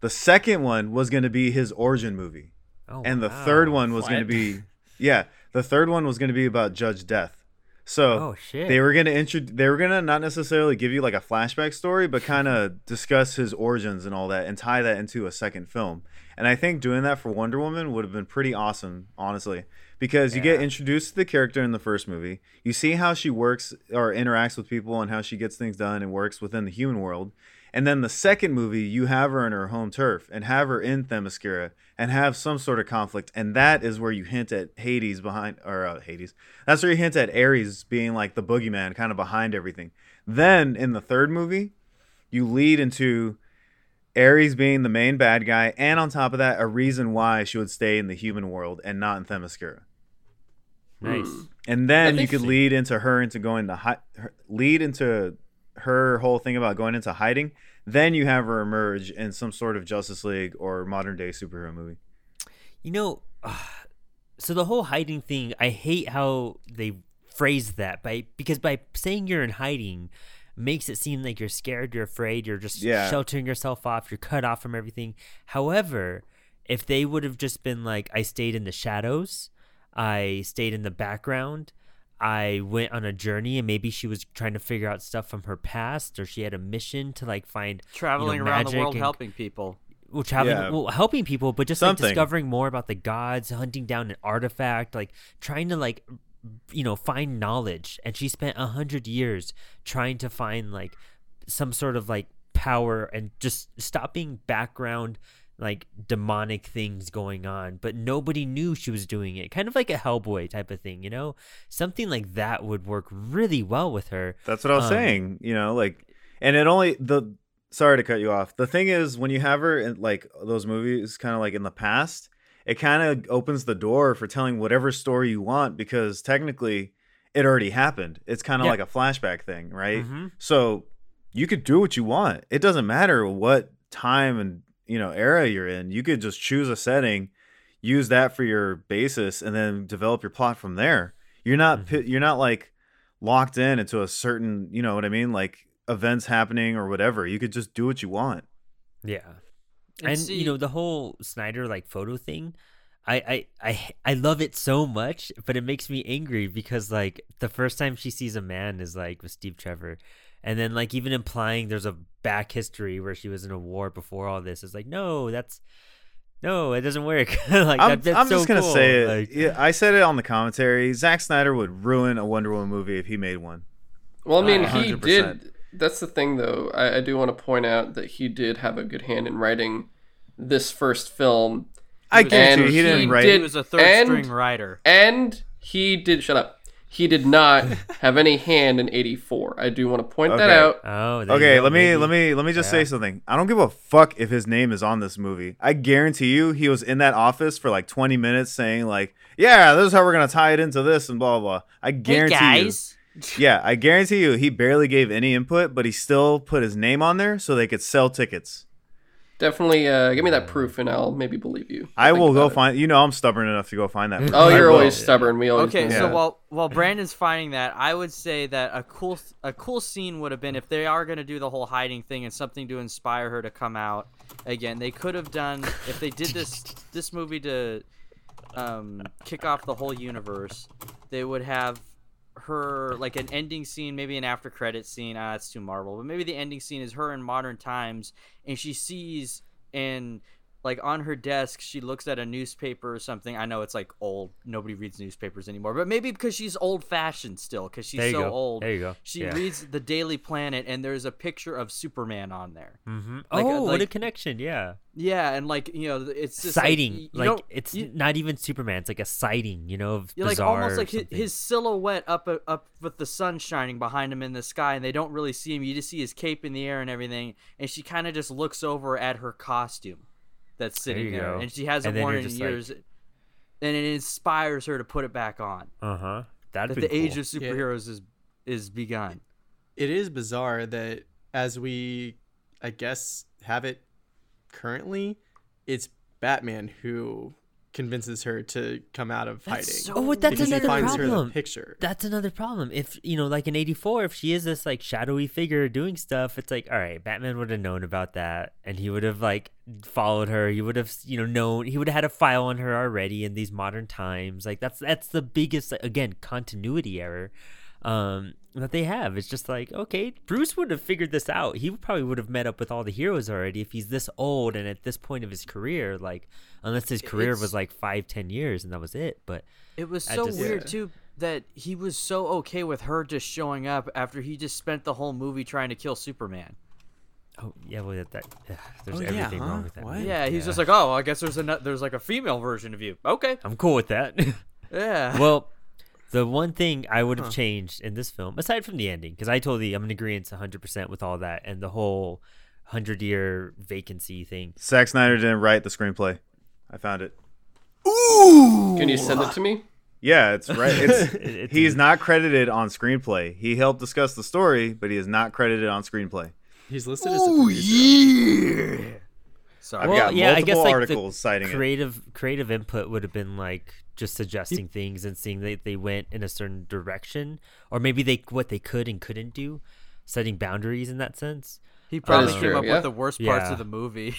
[SPEAKER 5] The second one was going to be his origin movie,
[SPEAKER 3] Oh,
[SPEAKER 5] and the
[SPEAKER 3] wow.
[SPEAKER 5] third one was going to be yeah. The third one was going to be about Judge Death. So
[SPEAKER 3] Oh shit.
[SPEAKER 5] they were gonna intro- they were gonna not necessarily give you like a flashback story, but kind of discuss his origins and all that, and tie that into a second film. And I think doing that for Wonder Woman would have been pretty awesome, honestly, because you get introduced to the character in the first movie, you see how she works or interacts with people, and how she gets things done and works within the human world. And then the second movie, you have her in her home turf and have her in Themyscira and have some sort of conflict. And that is where you hint at Hades behind, or uh, Hades. That's where you hint at Ares being like the boogeyman, kind of behind everything. Then in the third movie, you lead into Ares being the main bad guy, and on top of that, a reason why she would stay in the human world and not in Themyscira.
[SPEAKER 3] nice.
[SPEAKER 1] Hmm.
[SPEAKER 5] And then you could
[SPEAKER 1] interesting.
[SPEAKER 5] lead into her into going to hi- her, lead into her whole thing about going into hiding. Then you have her emerge in some sort of Justice League or modern day superhero movie.
[SPEAKER 3] You know, so the whole hiding thing, I hate how they phrase that by because by saying you're in hiding makes it seem like you're scared, you're afraid, you're just
[SPEAKER 5] Yeah.
[SPEAKER 3] sheltering yourself off, you're cut off from everything. However, if they would have just been like, I stayed in the shadows, I stayed in the background, I went on a journey, and maybe she was trying to figure out stuff from her past, or she had a mission to like find
[SPEAKER 4] Traveling
[SPEAKER 3] you know,
[SPEAKER 4] around the world
[SPEAKER 3] and-
[SPEAKER 4] helping people.
[SPEAKER 3] well, traveling,
[SPEAKER 5] Yeah.
[SPEAKER 3] well, helping people, but just like discovering more about the gods, hunting down an artifact, like trying to like, you know, find knowledge. And she spent a hundred years trying to find like some sort of like power and just stopping background like demonic things going on but nobody knew she was doing it kind of like a hellboy type of thing you know something like that would work really well with her
[SPEAKER 5] That's what I was
[SPEAKER 3] Um,
[SPEAKER 5] saying. You know, like, and it only the. Sorry to cut you off. The thing is, when you have her in like those movies, kind of like in the past, it kind of opens the door for telling whatever story you want because technically, it already happened. It's kind of
[SPEAKER 3] Yeah.
[SPEAKER 5] like a flashback thing, right?
[SPEAKER 3] Mhm.
[SPEAKER 5] So you could do what you want. It doesn't matter what time and you know era you're in. You could just choose a setting, use that for your basis, and then develop your plot from there. You're not pi- you're not like locked in into a certain you know what I mean like events happening or whatever. You could just do what you want.
[SPEAKER 3] Yeah.
[SPEAKER 4] And
[SPEAKER 3] And,
[SPEAKER 4] see-
[SPEAKER 3] you know the whole Snyder like photo thing, I, I I I love it so much, but it makes me angry because like the first time she sees a man is like with Steve Trevor, and then like even implying there's a back history where she was in a war before all this is like no, that's no, it doesn't work. like
[SPEAKER 5] I'm,
[SPEAKER 3] that, that's
[SPEAKER 5] I'm
[SPEAKER 3] so
[SPEAKER 5] just gonna
[SPEAKER 3] cool.
[SPEAKER 5] say it.
[SPEAKER 3] Like,
[SPEAKER 5] yeah, I said it on the commentary. Zack Snyder would ruin a Wonder Woman movie if he made one.
[SPEAKER 1] Well, I mean,
[SPEAKER 5] Uh,
[SPEAKER 1] he
[SPEAKER 5] 100%.
[SPEAKER 1] did. That's the thing, though. I, I do want to point out that he did have a good hand in writing this first film,
[SPEAKER 5] I
[SPEAKER 4] was-
[SPEAKER 5] guarantee you, he didn't
[SPEAKER 1] he
[SPEAKER 5] write.
[SPEAKER 1] did-
[SPEAKER 4] He was a third
[SPEAKER 1] and-
[SPEAKER 4] string writer.
[SPEAKER 1] and he did. Shut up. He did not have any hand in '84. I do want to point that out.
[SPEAKER 3] oh,
[SPEAKER 5] Okay,
[SPEAKER 3] go,
[SPEAKER 5] let me
[SPEAKER 3] maybe.
[SPEAKER 5] let me let me just
[SPEAKER 3] Yeah.
[SPEAKER 5] say something. I don't give a fuck if his name is on this movie. I guarantee you, he was in that office for like 20 minutes saying like, "Yeah, this is how we're gonna tie it into this and blah blah." blah. I guarantee
[SPEAKER 4] hey guys.
[SPEAKER 5] you. Yeah, I guarantee you, he barely gave any input, but he still put his name on there so they could sell tickets.
[SPEAKER 1] Definitely, uh, give me that proof, and I'll maybe believe you.
[SPEAKER 5] I
[SPEAKER 1] Think
[SPEAKER 5] will go
[SPEAKER 1] it.
[SPEAKER 5] find. You know, I'm stubborn enough to go find that. proof.
[SPEAKER 1] Oh, you're
[SPEAKER 5] will.
[SPEAKER 1] always stubborn. We always
[SPEAKER 4] Okay,
[SPEAKER 1] know
[SPEAKER 4] so
[SPEAKER 1] that.
[SPEAKER 4] while while Brandon's finding that, I would say that a cool a cool scene would have been if they are going to do the whole hiding thing and something to inspire her to come out again. They could have done if they did this this movie to um, kick off the whole universe. They would have her like an ending scene, maybe an after credit scene. Ah, that's too Marvel, but maybe the ending scene is her in modern times, and she sees and like on her desk she looks at a newspaper or something i know it's like old nobody reads newspapers anymore but maybe because she's old fashioned still because she's
[SPEAKER 3] There you
[SPEAKER 4] so
[SPEAKER 3] go.
[SPEAKER 4] old
[SPEAKER 3] There you go.
[SPEAKER 4] she
[SPEAKER 3] Yeah.
[SPEAKER 4] reads the daily planet and there's a picture of superman on there
[SPEAKER 3] Mhm.
[SPEAKER 4] like, uh,
[SPEAKER 3] oh, what a
[SPEAKER 4] like-
[SPEAKER 3] connection! Yeah,
[SPEAKER 4] yeah and like you know it's just
[SPEAKER 3] sighting.
[SPEAKER 4] like,
[SPEAKER 3] Like, it's
[SPEAKER 4] you-
[SPEAKER 3] not even Superman. It's like a sighting. You know, of
[SPEAKER 4] like almost like his, his silhouette up uh, up with the sun shining behind him in the sky and they don't really see him you just see his cape in the air and everything and she kind of just looks over at her costume that's sitting
[SPEAKER 3] you
[SPEAKER 4] there and she hasn't
[SPEAKER 3] And
[SPEAKER 4] worn it in
[SPEAKER 3] just like-
[SPEAKER 4] years and it inspires her to put it back on.
[SPEAKER 3] Uh huh. That'd
[SPEAKER 4] that
[SPEAKER 3] be
[SPEAKER 4] the age of superheroes is is begun.
[SPEAKER 2] It is bizarre that as we i guess have it currently it's batman who convinces her to come out of
[SPEAKER 4] That's
[SPEAKER 2] hiding
[SPEAKER 4] so
[SPEAKER 3] Oh, that's
[SPEAKER 2] because he
[SPEAKER 3] another
[SPEAKER 2] finds her
[SPEAKER 3] problem.
[SPEAKER 2] the picture
[SPEAKER 3] That's another problem. If you know, like in '84, if she is this like shadowy figure doing stuff, it's like, all right, Batman would have known about that, and he would have like followed her. He would have, you know, known. He would have had a file on her already in these modern times. Like that's that's the biggest again continuity error. Um, that they have. It's just like, okay, Bruce would have figured this out. He probably would have met up with all the heroes already if he's this old and at this point of his career. Like, unless his career
[SPEAKER 4] It's-
[SPEAKER 3] was like five, ten years and that was it. But
[SPEAKER 4] It was so
[SPEAKER 3] just-
[SPEAKER 4] weird
[SPEAKER 2] Yeah.
[SPEAKER 4] too that he was so okay with her just showing up after he just spent the whole movie trying to kill Superman.
[SPEAKER 3] oh yeah, well that, that ugh, there's
[SPEAKER 2] Oh, yeah,
[SPEAKER 3] everything
[SPEAKER 2] huh?
[SPEAKER 3] wrong with that.
[SPEAKER 2] What?
[SPEAKER 3] movie.
[SPEAKER 4] Yeah, he's just like, oh, I guess there's a there's like a female version of you. Okay,
[SPEAKER 3] I'm cool with that.
[SPEAKER 4] yeah.
[SPEAKER 3] well, the one thing I would have changed in this film, aside from the ending, because I told you I'm in agreement 100% with all that and the whole hundred year vacancy thing.
[SPEAKER 5] Zack Snyder didn't write the screenplay. I found it. Ooh!
[SPEAKER 1] Can you send it to me?
[SPEAKER 5] Yeah, it's right. It's
[SPEAKER 3] It's-
[SPEAKER 5] he's not credited on screenplay. He helped discuss the story, but he is not credited on screenplay.
[SPEAKER 2] He's listed as a producer.
[SPEAKER 4] Sorry.
[SPEAKER 5] I've
[SPEAKER 3] Well,
[SPEAKER 5] got
[SPEAKER 3] yeah, I
[SPEAKER 5] multiple
[SPEAKER 3] guess, like, the
[SPEAKER 5] articles citing it.
[SPEAKER 3] creative creative input would have been like just suggesting things and seeing that they went in a certain direction, or maybe they what they could and couldn't do, setting boundaries in that sense.
[SPEAKER 4] he probably
[SPEAKER 1] is
[SPEAKER 4] came
[SPEAKER 1] true,
[SPEAKER 4] up
[SPEAKER 1] yeah.
[SPEAKER 4] with the worst parts
[SPEAKER 3] Yeah.
[SPEAKER 4] of the movie.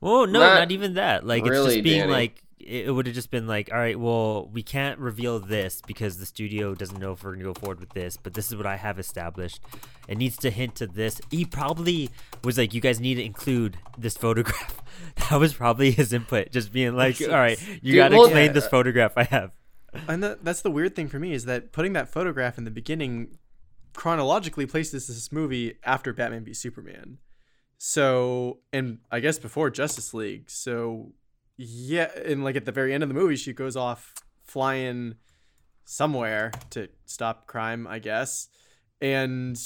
[SPEAKER 3] Well, no,
[SPEAKER 1] Not
[SPEAKER 3] not, even that. Like it's just being
[SPEAKER 1] Danny.
[SPEAKER 3] like it, would have just been like, all right, well, we can't reveal this because the studio doesn't know if we're gonna go forward with this, but this is what I have established. It needs to hint to this. He probably was like, you guys need to include this photograph. that was probably his input, just being like, all right, you
[SPEAKER 1] Dude,
[SPEAKER 3] gotta
[SPEAKER 1] well,
[SPEAKER 3] explain
[SPEAKER 1] yeah,
[SPEAKER 3] this photograph I have.
[SPEAKER 2] And that, that's the weird thing for me is that putting that photograph in the beginning chronologically places this movie after Batman v Superman. So, and I guess before Justice League. So, yeah, and like at the very end of the movie, she goes off flying somewhere to stop crime, I guess. And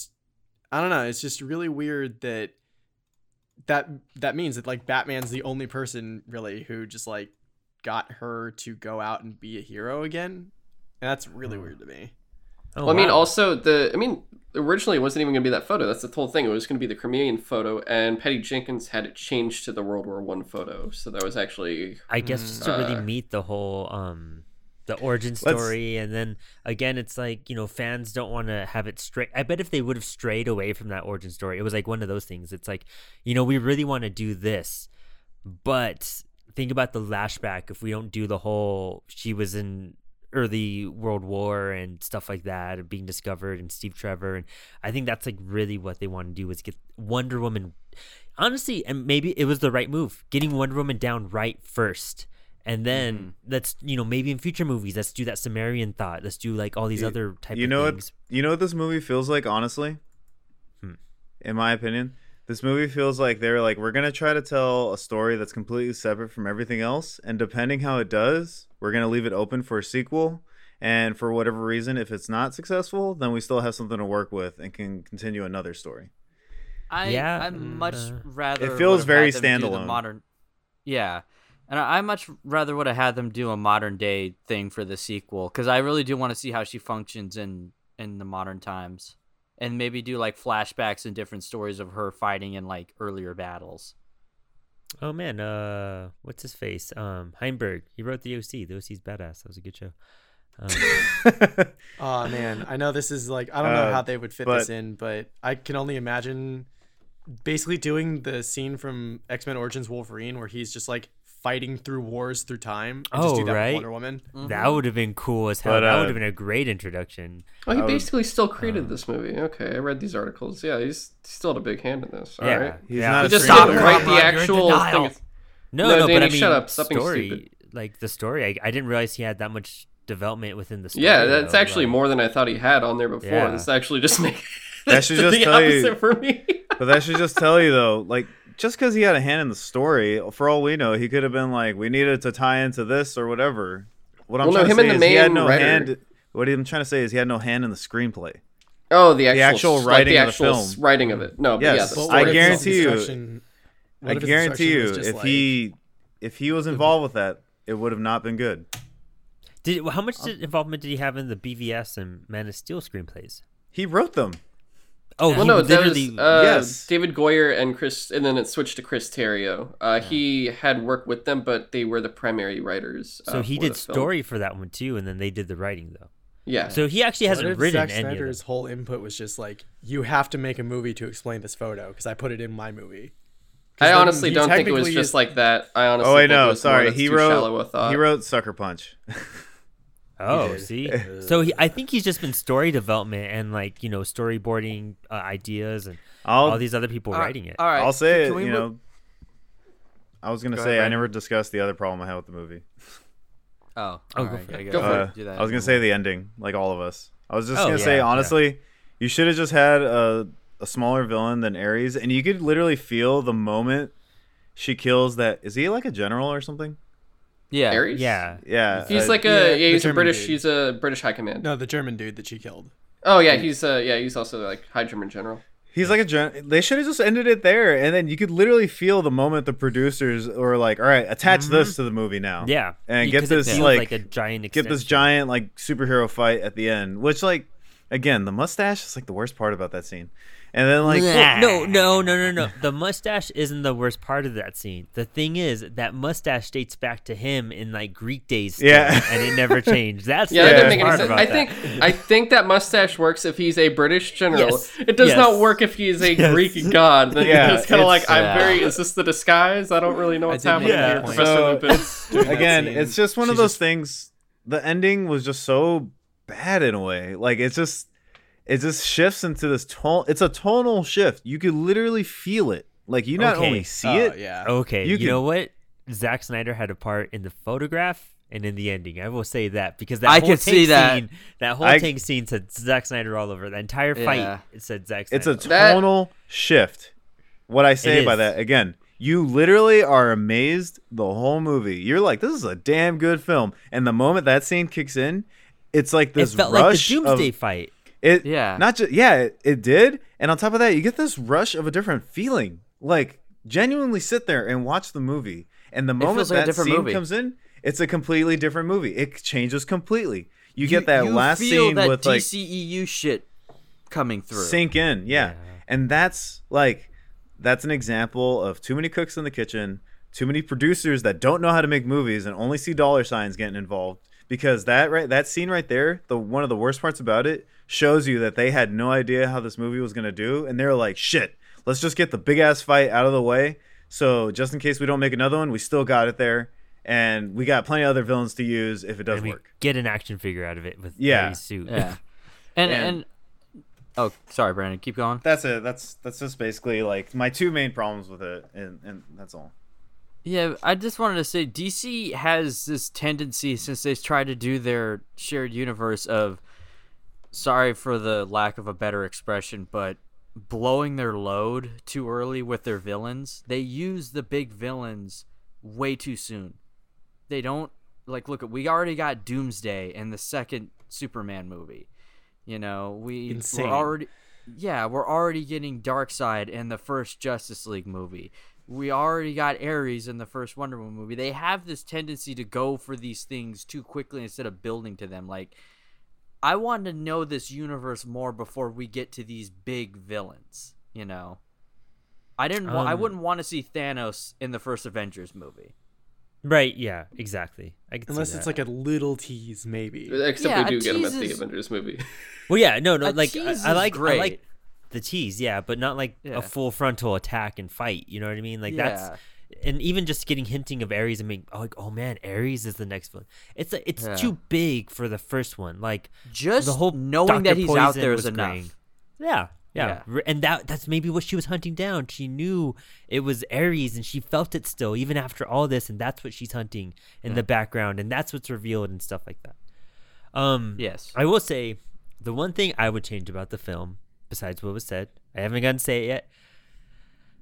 [SPEAKER 2] I don't know, it's just really weird that that that means that like Batman's the only person really who just like got her to go out and be a hero again. And that's really hmm. weird to me.
[SPEAKER 3] Oh,
[SPEAKER 1] well, I mean, also the I mean, originally it wasn't even going to be that photo. That's the whole thing. It was going to be the Crimean photo, and Patty Jenkins had it changed to the World War One photo. So that was actually
[SPEAKER 3] I guess just to really
[SPEAKER 1] Uh,
[SPEAKER 3] meet the whole um the origin story and then again it's like you know fans don't want to have it straight i bet if they would have strayed away from that origin story it was like one of those things it's like you know we really want to do this but think about the lashback if we don't do the whole she was in early world war and stuff like that and being discovered and steve trevor and i think that's like really what they want to do is get wonder woman honestly and maybe it was the right move getting wonder woman down right first and then
[SPEAKER 5] Mm-hmm.
[SPEAKER 3] let's you know maybe in future movies let's do that sumerian thought let's do like all these
[SPEAKER 5] You-
[SPEAKER 3] other type
[SPEAKER 5] you
[SPEAKER 3] of
[SPEAKER 5] know
[SPEAKER 3] things
[SPEAKER 5] what? You know what this movie feels like, honestly.
[SPEAKER 3] Hmm.
[SPEAKER 5] In my opinion, this movie feels like they're like, we're gonna try to tell a story that's completely separate from everything else, and depending how it does, we're gonna leave it open for a sequel. And for whatever reason, if it's not successful, then we still have something to work with and can continue another story.
[SPEAKER 4] I
[SPEAKER 3] Yeah,
[SPEAKER 4] I much
[SPEAKER 3] uh,
[SPEAKER 4] rather
[SPEAKER 5] It feels very
[SPEAKER 4] had them do the
[SPEAKER 5] standalone.
[SPEAKER 4] modern. Yeah, and I, I much rather would have had them do a modern day thing for the sequel because I really do want to see how she functions in in the modern times, and maybe do like flashbacks and different stories of her fighting in like earlier battles.
[SPEAKER 3] Oh man uh what's his face? Um Heinberg he wrote the oc the oc's badass. That was a good show. Um,
[SPEAKER 2] Oh man, I know this is like I don't know
[SPEAKER 5] Uh,
[SPEAKER 2] how they would fit this in, but I can only imagine basically doing the scene from X Men Origins Wolverine where he's just like fighting through wars through time. And just
[SPEAKER 3] Oh,
[SPEAKER 2] do that with
[SPEAKER 3] right.
[SPEAKER 2] Wonder Woman.
[SPEAKER 3] that would have been cool as hell
[SPEAKER 5] But,
[SPEAKER 3] that
[SPEAKER 5] uh,
[SPEAKER 3] would have been a great introduction
[SPEAKER 1] oh, he
[SPEAKER 5] I would-
[SPEAKER 1] basically still
[SPEAKER 3] uh,
[SPEAKER 1] created this movie. Okay, I read these articles. Yeah, he's still had a big hand in this. All
[SPEAKER 3] yeah
[SPEAKER 1] right.
[SPEAKER 5] He's
[SPEAKER 3] yeah.
[SPEAKER 5] not
[SPEAKER 1] He
[SPEAKER 5] a
[SPEAKER 1] just
[SPEAKER 5] Stop
[SPEAKER 1] didn't write the actual thing.
[SPEAKER 3] No,
[SPEAKER 1] No,
[SPEAKER 3] no,
[SPEAKER 1] Danny,
[SPEAKER 3] but I mean,
[SPEAKER 1] shut up. Stop being
[SPEAKER 3] story,
[SPEAKER 1] stupid.
[SPEAKER 3] like the story. I, I didn't realize he had that much development within the story.
[SPEAKER 1] Yeah, that's
[SPEAKER 3] though,
[SPEAKER 1] actually
[SPEAKER 3] like-
[SPEAKER 1] more than I thought he had on there before.
[SPEAKER 3] Yeah.
[SPEAKER 1] This actually just makes
[SPEAKER 5] That should just
[SPEAKER 1] the
[SPEAKER 5] tell you-
[SPEAKER 1] for me.
[SPEAKER 5] But that should just tell you though, like just because he had a hand in the story, for all we know, he could have been like, we needed to tie into this or whatever. What I'm
[SPEAKER 1] Well, no,
[SPEAKER 5] trying
[SPEAKER 1] him
[SPEAKER 5] to say
[SPEAKER 1] the
[SPEAKER 5] is he had no
[SPEAKER 1] writer-
[SPEAKER 5] hand. What I'm trying to say is he had no hand in the screenplay.
[SPEAKER 1] Oh, the actual,
[SPEAKER 5] actual
[SPEAKER 1] like,
[SPEAKER 5] writing
[SPEAKER 1] the
[SPEAKER 5] of the
[SPEAKER 1] actual
[SPEAKER 5] film.
[SPEAKER 1] writing of it. No, but
[SPEAKER 5] Yes.
[SPEAKER 1] yeah, the
[SPEAKER 5] I
[SPEAKER 2] what
[SPEAKER 1] story
[SPEAKER 2] if
[SPEAKER 5] guarantee you- I
[SPEAKER 2] if
[SPEAKER 5] guarantee you,
[SPEAKER 2] destruction was just
[SPEAKER 5] if
[SPEAKER 2] like-
[SPEAKER 5] he if he was involved with that, it would have not been good.
[SPEAKER 3] Did how much um, did, involvement did he have in the BVS and Man of Steel screenplays?
[SPEAKER 5] He wrote them.
[SPEAKER 3] Oh,
[SPEAKER 1] Well, no, that was uh,
[SPEAKER 5] Yes.
[SPEAKER 1] David Goyer and Chris, and then it switched to Chris Terrio. Uh, He had worked with them, but they were the primary writers. Uh,
[SPEAKER 3] so he did
[SPEAKER 1] the film.
[SPEAKER 3] story for that one too, and then they did the writing though.
[SPEAKER 1] Yeah.
[SPEAKER 3] So he actually hasn't
[SPEAKER 2] if
[SPEAKER 3] written
[SPEAKER 2] Zack
[SPEAKER 3] any of
[SPEAKER 2] Snyder's whole input was just like, you have to make a movie to explain this photo because I put it in my movie.
[SPEAKER 1] I honestly don't think it was
[SPEAKER 2] technically
[SPEAKER 1] just
[SPEAKER 2] is-
[SPEAKER 1] like that. I honestly.
[SPEAKER 5] Oh wait,
[SPEAKER 1] think it
[SPEAKER 5] no, sorry. He
[SPEAKER 1] too shallow a
[SPEAKER 5] wrote he wrote Sucker Punch.
[SPEAKER 3] Oh, see, so he, I think he's just been story development and like you know storyboarding uh, ideas and
[SPEAKER 5] I'll
[SPEAKER 3] all these other people
[SPEAKER 4] All right,
[SPEAKER 3] writing it.
[SPEAKER 4] All right,
[SPEAKER 5] I'll say
[SPEAKER 4] can
[SPEAKER 5] it.
[SPEAKER 4] we
[SPEAKER 5] You
[SPEAKER 4] move-
[SPEAKER 5] know, I was gonna
[SPEAKER 4] Go
[SPEAKER 5] say
[SPEAKER 4] ahead,
[SPEAKER 5] I
[SPEAKER 4] Brandon.
[SPEAKER 5] never discussed the other problem I had with the movie.
[SPEAKER 4] Oh,
[SPEAKER 3] Oh,
[SPEAKER 4] all
[SPEAKER 3] go for it.
[SPEAKER 4] I
[SPEAKER 1] Go for
[SPEAKER 4] we'll
[SPEAKER 1] it.
[SPEAKER 4] do that
[SPEAKER 5] I was gonna say the ending, like all of us. I was just
[SPEAKER 3] Oh,
[SPEAKER 5] gonna
[SPEAKER 3] yeah,
[SPEAKER 5] say
[SPEAKER 3] yeah.
[SPEAKER 5] honestly, you should have just had a a smaller villain than Ares, and you could literally feel the moment she kills that. Is he like a general or something?
[SPEAKER 4] Yeah,
[SPEAKER 1] Ares?
[SPEAKER 3] Yeah,
[SPEAKER 5] Yeah,
[SPEAKER 1] He's
[SPEAKER 5] uh,
[SPEAKER 1] like a
[SPEAKER 2] the
[SPEAKER 1] yeah, he's a British
[SPEAKER 2] dude.
[SPEAKER 1] he's a British high command.
[SPEAKER 2] No, the German dude that she killed.
[SPEAKER 1] Oh yeah, he's uh yeah, he's also like high German general.
[SPEAKER 5] He's like a gen- they should have just ended it there, and then you could literally feel the moment the producers were like, "All right, attach this to the movie now."
[SPEAKER 3] Mm-hmm. yeah,
[SPEAKER 5] And get
[SPEAKER 3] Because it
[SPEAKER 5] this,
[SPEAKER 3] feels
[SPEAKER 5] like-
[SPEAKER 3] a giant
[SPEAKER 5] get this giant like superhero fight at the end, which like again the mustache is like the worst part about that scene, and then like
[SPEAKER 3] Well, no, no, no, no, no. The mustache isn't the worst part of that scene. The thing is, that mustache dates back to him in like Greek days, still,
[SPEAKER 5] Yeah.
[SPEAKER 3] and it never changed. That's
[SPEAKER 1] Yeah,
[SPEAKER 3] the
[SPEAKER 1] that didn't make any
[SPEAKER 3] part
[SPEAKER 1] sense.
[SPEAKER 3] about
[SPEAKER 1] I
[SPEAKER 3] that.
[SPEAKER 1] think I think that mustache works if he's a British general.
[SPEAKER 3] Yes.
[SPEAKER 1] It does not work if he is a
[SPEAKER 3] Yes.
[SPEAKER 1] Greek god. Then
[SPEAKER 5] Yeah,
[SPEAKER 1] it's kind of like I'm
[SPEAKER 4] Yeah.
[SPEAKER 1] very. Is this the disguise? I don't really know what's happening
[SPEAKER 3] get
[SPEAKER 1] here,
[SPEAKER 3] that
[SPEAKER 5] So,
[SPEAKER 1] Lupin.
[SPEAKER 5] again,
[SPEAKER 2] scene,
[SPEAKER 5] it's just one of those
[SPEAKER 2] just-
[SPEAKER 5] things. The ending was just so bad in a way. Like it's just it just shifts into this tone. It's a tonal shift. You could literally feel it. Like you not
[SPEAKER 3] Okay.
[SPEAKER 5] only see
[SPEAKER 2] Oh,
[SPEAKER 5] it,
[SPEAKER 2] yeah.
[SPEAKER 3] Okay,
[SPEAKER 5] You
[SPEAKER 3] you,
[SPEAKER 5] could-
[SPEAKER 3] know what? Zack Snyder had a part in the photograph and in the ending. I will say that because that
[SPEAKER 4] I
[SPEAKER 3] whole
[SPEAKER 4] could
[SPEAKER 3] tank
[SPEAKER 4] see that.
[SPEAKER 3] scene, that whole
[SPEAKER 5] I-
[SPEAKER 3] tank scene said Zack Snyder all over. The entire fight
[SPEAKER 4] Yeah.
[SPEAKER 3] it said Zack
[SPEAKER 5] it's
[SPEAKER 3] Snyder.
[SPEAKER 5] a
[SPEAKER 1] That-
[SPEAKER 5] tonal shift. What I say by
[SPEAKER 3] is.
[SPEAKER 5] that again, you literally are amazed the whole movie. You're like, this is a damn good film. And the moment that scene kicks in, it's like
[SPEAKER 3] it
[SPEAKER 5] this
[SPEAKER 3] felt like the Doomsday
[SPEAKER 5] of
[SPEAKER 3] fight.
[SPEAKER 5] It
[SPEAKER 4] Yeah.
[SPEAKER 5] not just yeah, it, it did. And on top of that, you get this rush of a different feeling. Like genuinely sit there and watch the movie, and the moment
[SPEAKER 4] like
[SPEAKER 5] that
[SPEAKER 4] different
[SPEAKER 5] scene
[SPEAKER 4] movie.
[SPEAKER 5] comes in, it's a completely different movie. It changes completely. You, get that
[SPEAKER 4] you
[SPEAKER 5] last scene
[SPEAKER 4] that
[SPEAKER 5] with like
[SPEAKER 4] DCEU shit coming through.
[SPEAKER 5] sink in, yeah.
[SPEAKER 3] Yeah.
[SPEAKER 5] And that's like that's an example of too many cooks in the kitchen, too many producers that don't know how to make movies and only see dollar signs getting involved. Because that right that scene right there, the one of the worst parts about it, shows you that they had no idea how this movie was gonna do, and they're like, shit, let's just get the big ass fight out of the way. So just in case we don't make another one, we still got it there. And we got plenty of other villains to use if it does
[SPEAKER 3] and we
[SPEAKER 5] work.
[SPEAKER 3] get an action figure out of it with
[SPEAKER 5] Yeah.
[SPEAKER 3] Ares's suit.
[SPEAKER 4] Yeah. And
[SPEAKER 5] And-
[SPEAKER 4] and oh, sorry, Brandon. Keep going.
[SPEAKER 5] That's it. That's that's just basically like my two main problems with it, and, and that's all.
[SPEAKER 4] Yeah, I just wanted to say DC has this tendency since they've tried to do their shared universe of sorry for the lack of a better expression, but blowing their load too early with their villains. They use the big villains way too soon. They don't like look at we already got Doomsday in the second Superman movie. You know, we
[SPEAKER 2] Insane.
[SPEAKER 4] we're already yeah, we're already getting Darkseid in the first Justice League movie. We already got Ares in the first Wonder Woman movie. They have this tendency to go for these things too quickly instead of building to them. Like, I want to know this universe more before we get to these big villains. You know, I didn't. wa- I
[SPEAKER 3] Um,
[SPEAKER 4] wouldn't want to see Thanos in the first Avengers movie.
[SPEAKER 3] Right, yeah, exactly. I can see
[SPEAKER 2] Unless it's like a little tease, maybe.
[SPEAKER 1] Except
[SPEAKER 4] Yeah,
[SPEAKER 1] we do get him at
[SPEAKER 4] tease
[SPEAKER 1] the
[SPEAKER 4] is-
[SPEAKER 1] Avengers movie.
[SPEAKER 3] Well, yeah, no, no,
[SPEAKER 4] A
[SPEAKER 3] like I, I
[SPEAKER 4] is
[SPEAKER 3] like I like the tease, yeah, but not like
[SPEAKER 4] Yeah.
[SPEAKER 3] a full frontal attack and fight. You know what I mean? Like
[SPEAKER 4] Yeah.
[SPEAKER 3] that's and even just getting hinting of Ares and being oh, like, oh man, Ares is the next villain. It's a, it's
[SPEAKER 4] Yeah.
[SPEAKER 3] too big for the first one. Like
[SPEAKER 4] Just
[SPEAKER 3] the whole
[SPEAKER 4] knowing that he's out
[SPEAKER 3] Poison
[SPEAKER 4] there
[SPEAKER 3] was
[SPEAKER 4] is enough.
[SPEAKER 3] graying. Yeah. Yeah. R- and that that's maybe what she was hunting down. She knew it was Ares and she felt it still, even after all this, and that's what she's hunting in the background, and that's what's revealed and stuff like that. Um
[SPEAKER 4] Yes.
[SPEAKER 3] I will say the one thing I would change about the film, besides what was said, I haven't gotten to say it yet.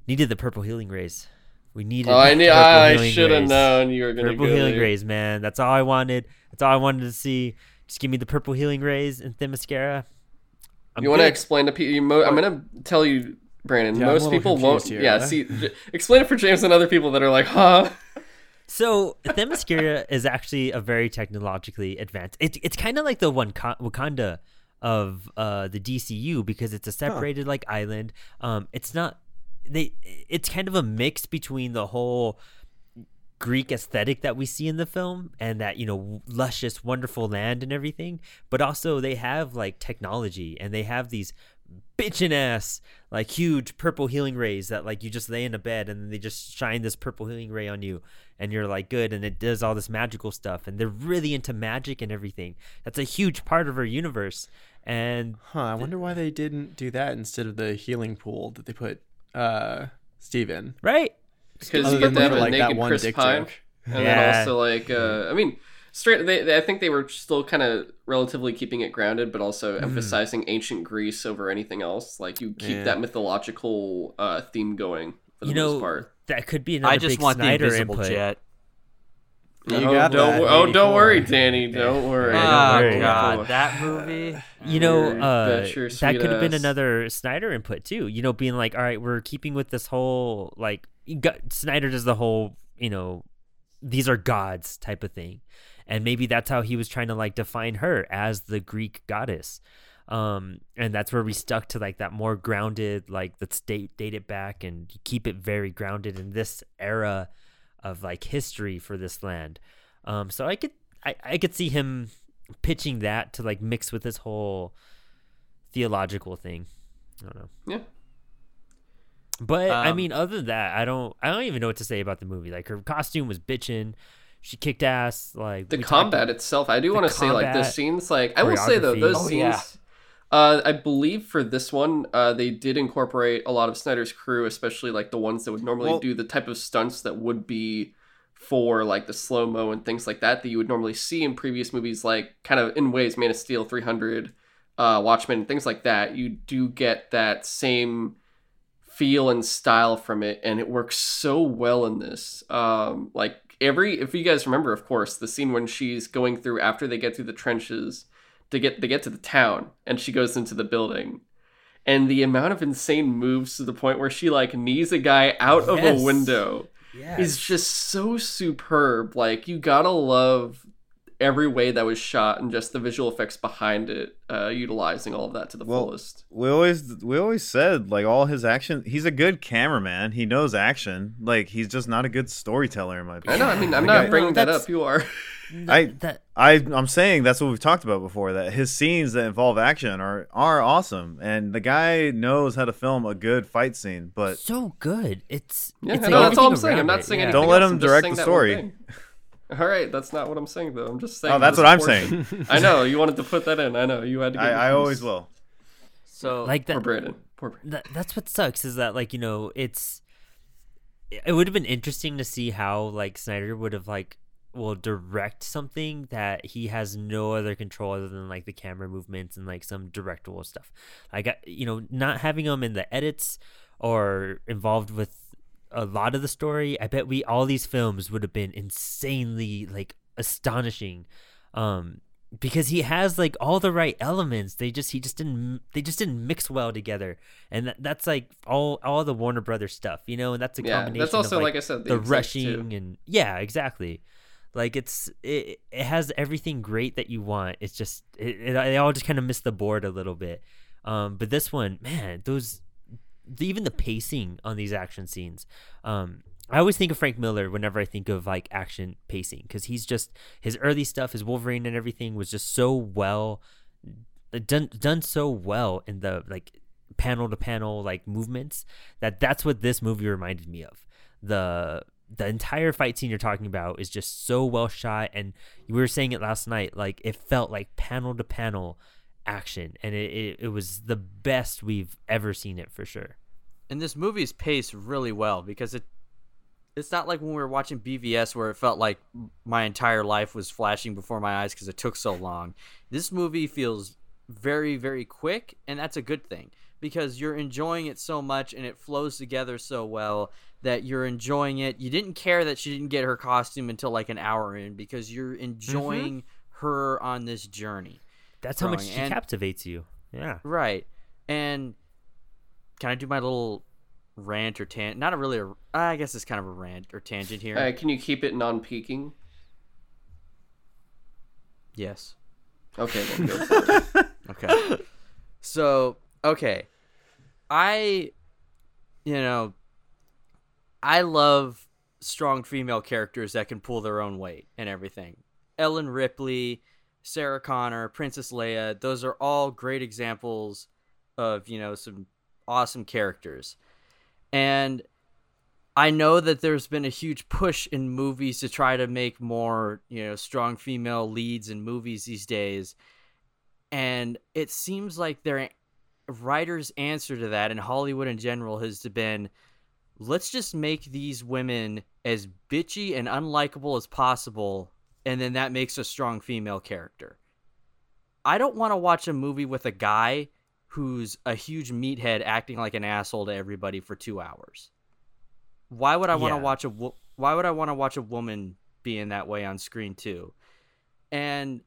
[SPEAKER 3] Needed the purple healing rays. We needed.
[SPEAKER 1] Oh, I knew.
[SPEAKER 3] purple
[SPEAKER 1] I should have known you were gonna
[SPEAKER 3] Purple
[SPEAKER 1] go
[SPEAKER 3] healing
[SPEAKER 1] there.
[SPEAKER 3] rays, man. That's all I wanted. That's all I wanted to see. Just give me the purple healing rays and Themyscira. I'm
[SPEAKER 1] You want to explain to people? Mo- I'm gonna tell you, Brandon.
[SPEAKER 2] Yeah,
[SPEAKER 1] most people won't.
[SPEAKER 2] here,
[SPEAKER 1] yeah,
[SPEAKER 2] huh?
[SPEAKER 1] see, explain it for James and other people that are like, huh?
[SPEAKER 3] So Themyscira is actually a very technologically advanced. It's it's kind of like the one Wakanda of uh, the DCU because it's a separated like island. Um, it's not they. It's kind of a mix between the whole Greek aesthetic that we see in the film and that you know luscious, wonderful land and everything, but also they have like technology and they have these bitchin' ass like huge purple healing rays that like you just lay in a bed and they just shine this purple healing ray on you and you're like good and it does all this magical stuff and they're really into magic and everything that's a huge part of her universe and
[SPEAKER 2] Huh, I wonder why they didn't do that instead of the healing pool that they put uh Steve in.
[SPEAKER 3] right
[SPEAKER 1] because
[SPEAKER 2] Other
[SPEAKER 1] you get that
[SPEAKER 2] like, that one
[SPEAKER 1] Chris
[SPEAKER 2] dick
[SPEAKER 1] Pine,
[SPEAKER 2] joke.
[SPEAKER 1] and then
[SPEAKER 3] Yeah.
[SPEAKER 1] also like uh, I mean, straight. They, they, I think they were still kind of relatively keeping it grounded, but also
[SPEAKER 2] Mm-hmm.
[SPEAKER 1] emphasizing ancient Greece over anything else. Like you keep
[SPEAKER 2] Yeah.
[SPEAKER 1] that mythological uh, theme going for the
[SPEAKER 3] you know
[SPEAKER 1] most part.
[SPEAKER 3] That could be another
[SPEAKER 4] I just
[SPEAKER 3] big
[SPEAKER 4] want
[SPEAKER 3] Snyder
[SPEAKER 4] the invisible
[SPEAKER 3] input.
[SPEAKER 4] jet.
[SPEAKER 2] You
[SPEAKER 1] oh,
[SPEAKER 2] got
[SPEAKER 1] don't,
[SPEAKER 2] that,
[SPEAKER 1] oh, don't worry, Danny. Don't worry.
[SPEAKER 3] Yeah,
[SPEAKER 4] Oh
[SPEAKER 3] don't worry.
[SPEAKER 4] god, that movie.
[SPEAKER 3] you know uh,
[SPEAKER 1] bet
[SPEAKER 3] that could have been another snyder input too you know being like all right we're keeping with this whole like you got, snyder does the whole you know these are gods type of thing and maybe that's how he was trying to like define her as the greek goddess um and that's where we stuck to like that more grounded like let's date date it back and keep it very grounded in this era of like history for this land um so i could i, I could see him pitching that to like mix with this whole theological thing i don't know
[SPEAKER 1] Yeah.
[SPEAKER 3] but I
[SPEAKER 4] Um,
[SPEAKER 3] mean, other than that, I don't. I don't even know what to say about the movie. Like her costume was bitching She kicked ass. Like
[SPEAKER 1] the
[SPEAKER 3] talked-
[SPEAKER 1] combat itself i do want to say like the scenes like i will say though those
[SPEAKER 4] Oh,
[SPEAKER 1] scenes
[SPEAKER 4] yeah.
[SPEAKER 1] Uh, i believe for this one uh, they did incorporate a lot of snyder's crew especially like the ones that would normally
[SPEAKER 5] Well-
[SPEAKER 1] do the type of stunts that would be for like the slow mo and things like that that you would normally see in previous movies like kind of in ways man of steel 300 uh, watchmen and things like that. You do get that same feel and style from it and it works so well in this. Um like every if you guys remember of course the scene when she's going through after they get through the trenches to get they get to the town and she goes into the building. And the amount of insane moves to the point where she like knees a guy out of a window
[SPEAKER 3] Yes.
[SPEAKER 1] is just so superb. Like you gotta love every way that was shot and just the visual effects behind it uh utilizing all of that to the
[SPEAKER 5] Well,
[SPEAKER 1] fullest
[SPEAKER 5] we always we always said like all his action he's a good cameraman he knows action like he's just not a good storyteller in my
[SPEAKER 1] i know i mean i'm
[SPEAKER 5] Like,
[SPEAKER 1] not
[SPEAKER 5] I-
[SPEAKER 1] bringing that up you are
[SPEAKER 5] I-
[SPEAKER 3] that
[SPEAKER 5] I I'm saying that's what we've talked about before that his scenes that involve action are are awesome and the guy knows how to film a good fight scene but
[SPEAKER 3] so good. It's
[SPEAKER 1] Yeah,
[SPEAKER 3] it's
[SPEAKER 1] I know,
[SPEAKER 3] like
[SPEAKER 1] that's all I'm
[SPEAKER 3] everything
[SPEAKER 1] saying. I'm not saying
[SPEAKER 3] yeah.
[SPEAKER 1] anything.
[SPEAKER 5] Don't let
[SPEAKER 1] else,
[SPEAKER 5] him
[SPEAKER 1] I'm
[SPEAKER 5] direct
[SPEAKER 1] saying
[SPEAKER 5] the
[SPEAKER 1] that
[SPEAKER 5] story.
[SPEAKER 1] thing. All right, that's not what I'm saying though. I'm just saying.
[SPEAKER 5] Oh, that's
[SPEAKER 1] this
[SPEAKER 5] what I'm saying.
[SPEAKER 1] I know you wanted to put that in. I know you had to.
[SPEAKER 5] I,
[SPEAKER 1] Get
[SPEAKER 5] I always will
[SPEAKER 4] So
[SPEAKER 3] Like that,
[SPEAKER 1] Poor
[SPEAKER 3] that.
[SPEAKER 1] Brandon. Poor Brandon.
[SPEAKER 3] that that's what sucks is that like you know it's it would have been interesting to see how like Snyder would have like will direct something that he has no other control other than like the camera movements and like some directorial stuff. Like I- you know, not having him in the edits or involved with a lot of the story. I bet we all these films would have been insanely like astonishing. Um because he has like all the right elements they just he just didn't they just didn't mix well together and that, that's like all all the warner brothers stuff you know and that's a
[SPEAKER 1] Yeah,
[SPEAKER 3] combination
[SPEAKER 1] that's also
[SPEAKER 3] of,
[SPEAKER 1] like,
[SPEAKER 3] like,
[SPEAKER 1] I said, the,
[SPEAKER 3] the rushing
[SPEAKER 1] too.
[SPEAKER 3] and yeah exactly like it's it, it has everything great that you want it's just it, it they all just kind of miss the board a little bit um but this one man those even the pacing on these action scenes um I always think of Frank Miller whenever I think of like action pacing because he's just his early stuff, his Wolverine and everything was just so well done done so well in the like panel to panel like movements that that's what this movie reminded me of. The the entire fight scene you're talking about is just so well shot and we were saying it last night like it felt like panel to panel action and it, it, it was the best we've ever seen it for sure.
[SPEAKER 4] and this movie's paced really well because it it's not like when we were watching BVS where it felt like my entire life was flashing before my eyes because it took so long. This movie feels very very quick and that's a good thing because you're enjoying it so much and it flows together so well that you're enjoying it. You didn't care that she didn't get her costume until like an hour in because you're mm-hmm. enjoying her on this journey.
[SPEAKER 3] That's how much she
[SPEAKER 4] and-
[SPEAKER 3] captivates you. Yeah.
[SPEAKER 4] Right. And can I do my little rant or tangent? Not a really a, I guess it's kind of a rant or tangent here.
[SPEAKER 1] Uh, can you keep it non-peaking?
[SPEAKER 4] Yes.
[SPEAKER 1] Okay, then go.
[SPEAKER 4] Okay. so, okay. I you know, I love strong female characters that can pull their own weight and everything. Ellen Ripley, Sarah Connor, Princess Leia, those are all great examples of, you know, some awesome characters. And I know that there's been a huge push in movies to try to make more, you know, strong female leads in movies these days. And it seems like their writers' answer to that in Hollywood in general has been let's just make these women as bitchy and unlikable as possible, and then that makes a strong female character. I don't want to watch a movie with a guy who's a huge meathead acting like an asshole to everybody for two hours. Why would I want to
[SPEAKER 3] Yeah.
[SPEAKER 4] watch a wo- Why would I want to watch a woman being that way on screen too? And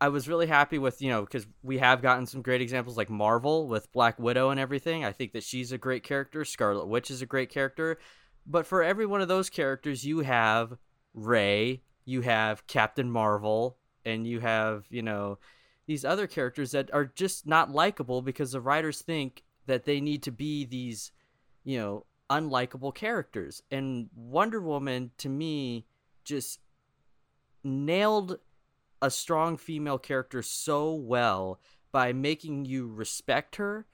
[SPEAKER 4] I was really happy with you know because we have gotten some great examples like Marvel with Black Widow and everything. I think that she's a great character. Scarlet Witch is a great character. But for every one of those characters, you have Rey, you have Captain Marvel, and you have you know these other characters that are just not likable because the writers think that they need to be these, you know, unlikable characters. And Wonder Woman, to me, just nailed a strong female character so well by making you respect her,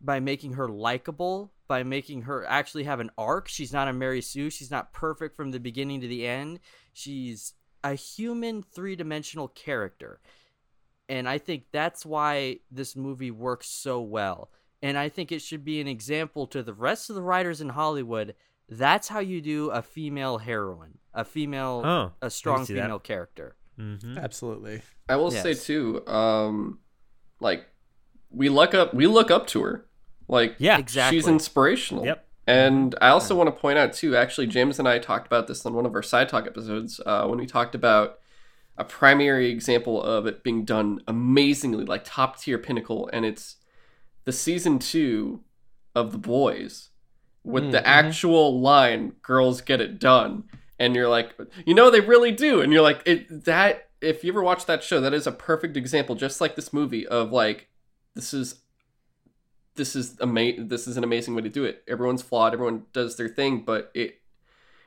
[SPEAKER 4] by making her likable, by making her actually have an arc. She's not a Mary Sue. She's not perfect from the beginning to the end. She's a human three dimensional character and I think that's why this movie works so well. And I think it should be an example to the rest of the writers in Hollywood. That's how you do a female heroine, a female,
[SPEAKER 3] Oh, I
[SPEAKER 4] a
[SPEAKER 3] can
[SPEAKER 4] strong
[SPEAKER 3] see that.
[SPEAKER 4] female character.
[SPEAKER 3] Mm-hmm.
[SPEAKER 2] Absolutely.
[SPEAKER 1] I will say too, um, like we look up, we look up to her. Like,
[SPEAKER 3] Yeah.
[SPEAKER 4] Exactly.
[SPEAKER 1] she's inspirational.
[SPEAKER 3] Yep.
[SPEAKER 1] And I also want to point out too. Actually, James and I talked about this on one of our side talk episodes uh, when we talked about a primary example of it being done amazingly, like top tier pinnacle, and it's the season two of The Boys with
[SPEAKER 2] Mm,
[SPEAKER 1] the actual line "Girls get it done," and you're like, you know, they really do, and you're like, it that. If you ever watch that show, that is a perfect example, just like this movie, of like, this is this is ama- this is an amazing way to do it. Everyone's flawed, everyone does their thing, but it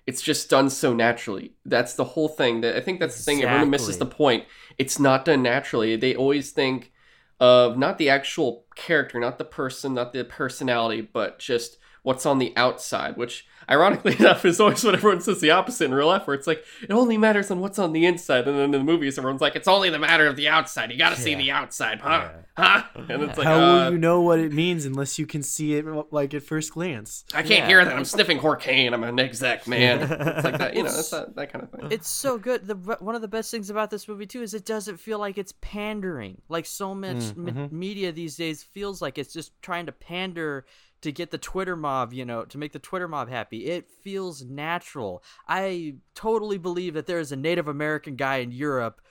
[SPEAKER 1] it's just done so naturally. That's the whole thing. That I think that's the thing. Everyone misses the point. It's not done naturally. They always think of not the actual character, not the person, not the personality, but just what's on the outside, which ironically enough is always what everyone says the opposite in real life, where it's like it only matters on what's on the inside, and then in the movies everyone's like it's only the matter of the outside. You got to see the outside, huh? Huh? And it's like
[SPEAKER 2] How
[SPEAKER 1] uh,
[SPEAKER 2] will you know what it means unless you can see it like at first glance?
[SPEAKER 1] I can't
[SPEAKER 4] Yeah.
[SPEAKER 1] hear that. I'm sniffing cocaine. I'm an exec man. It's like that, you know, that's that, that kind of thing.
[SPEAKER 4] It's so good. The one of the best things about this movie too is it doesn't feel like it's pandering. Like so much
[SPEAKER 2] Mm,
[SPEAKER 4] me-
[SPEAKER 2] mhm.
[SPEAKER 4] media these days feels like it's just trying to pander to get the Twitter mob, you know, to make the Twitter mob happy. It feels natural. I totally believe that there is a Native American guy in Europe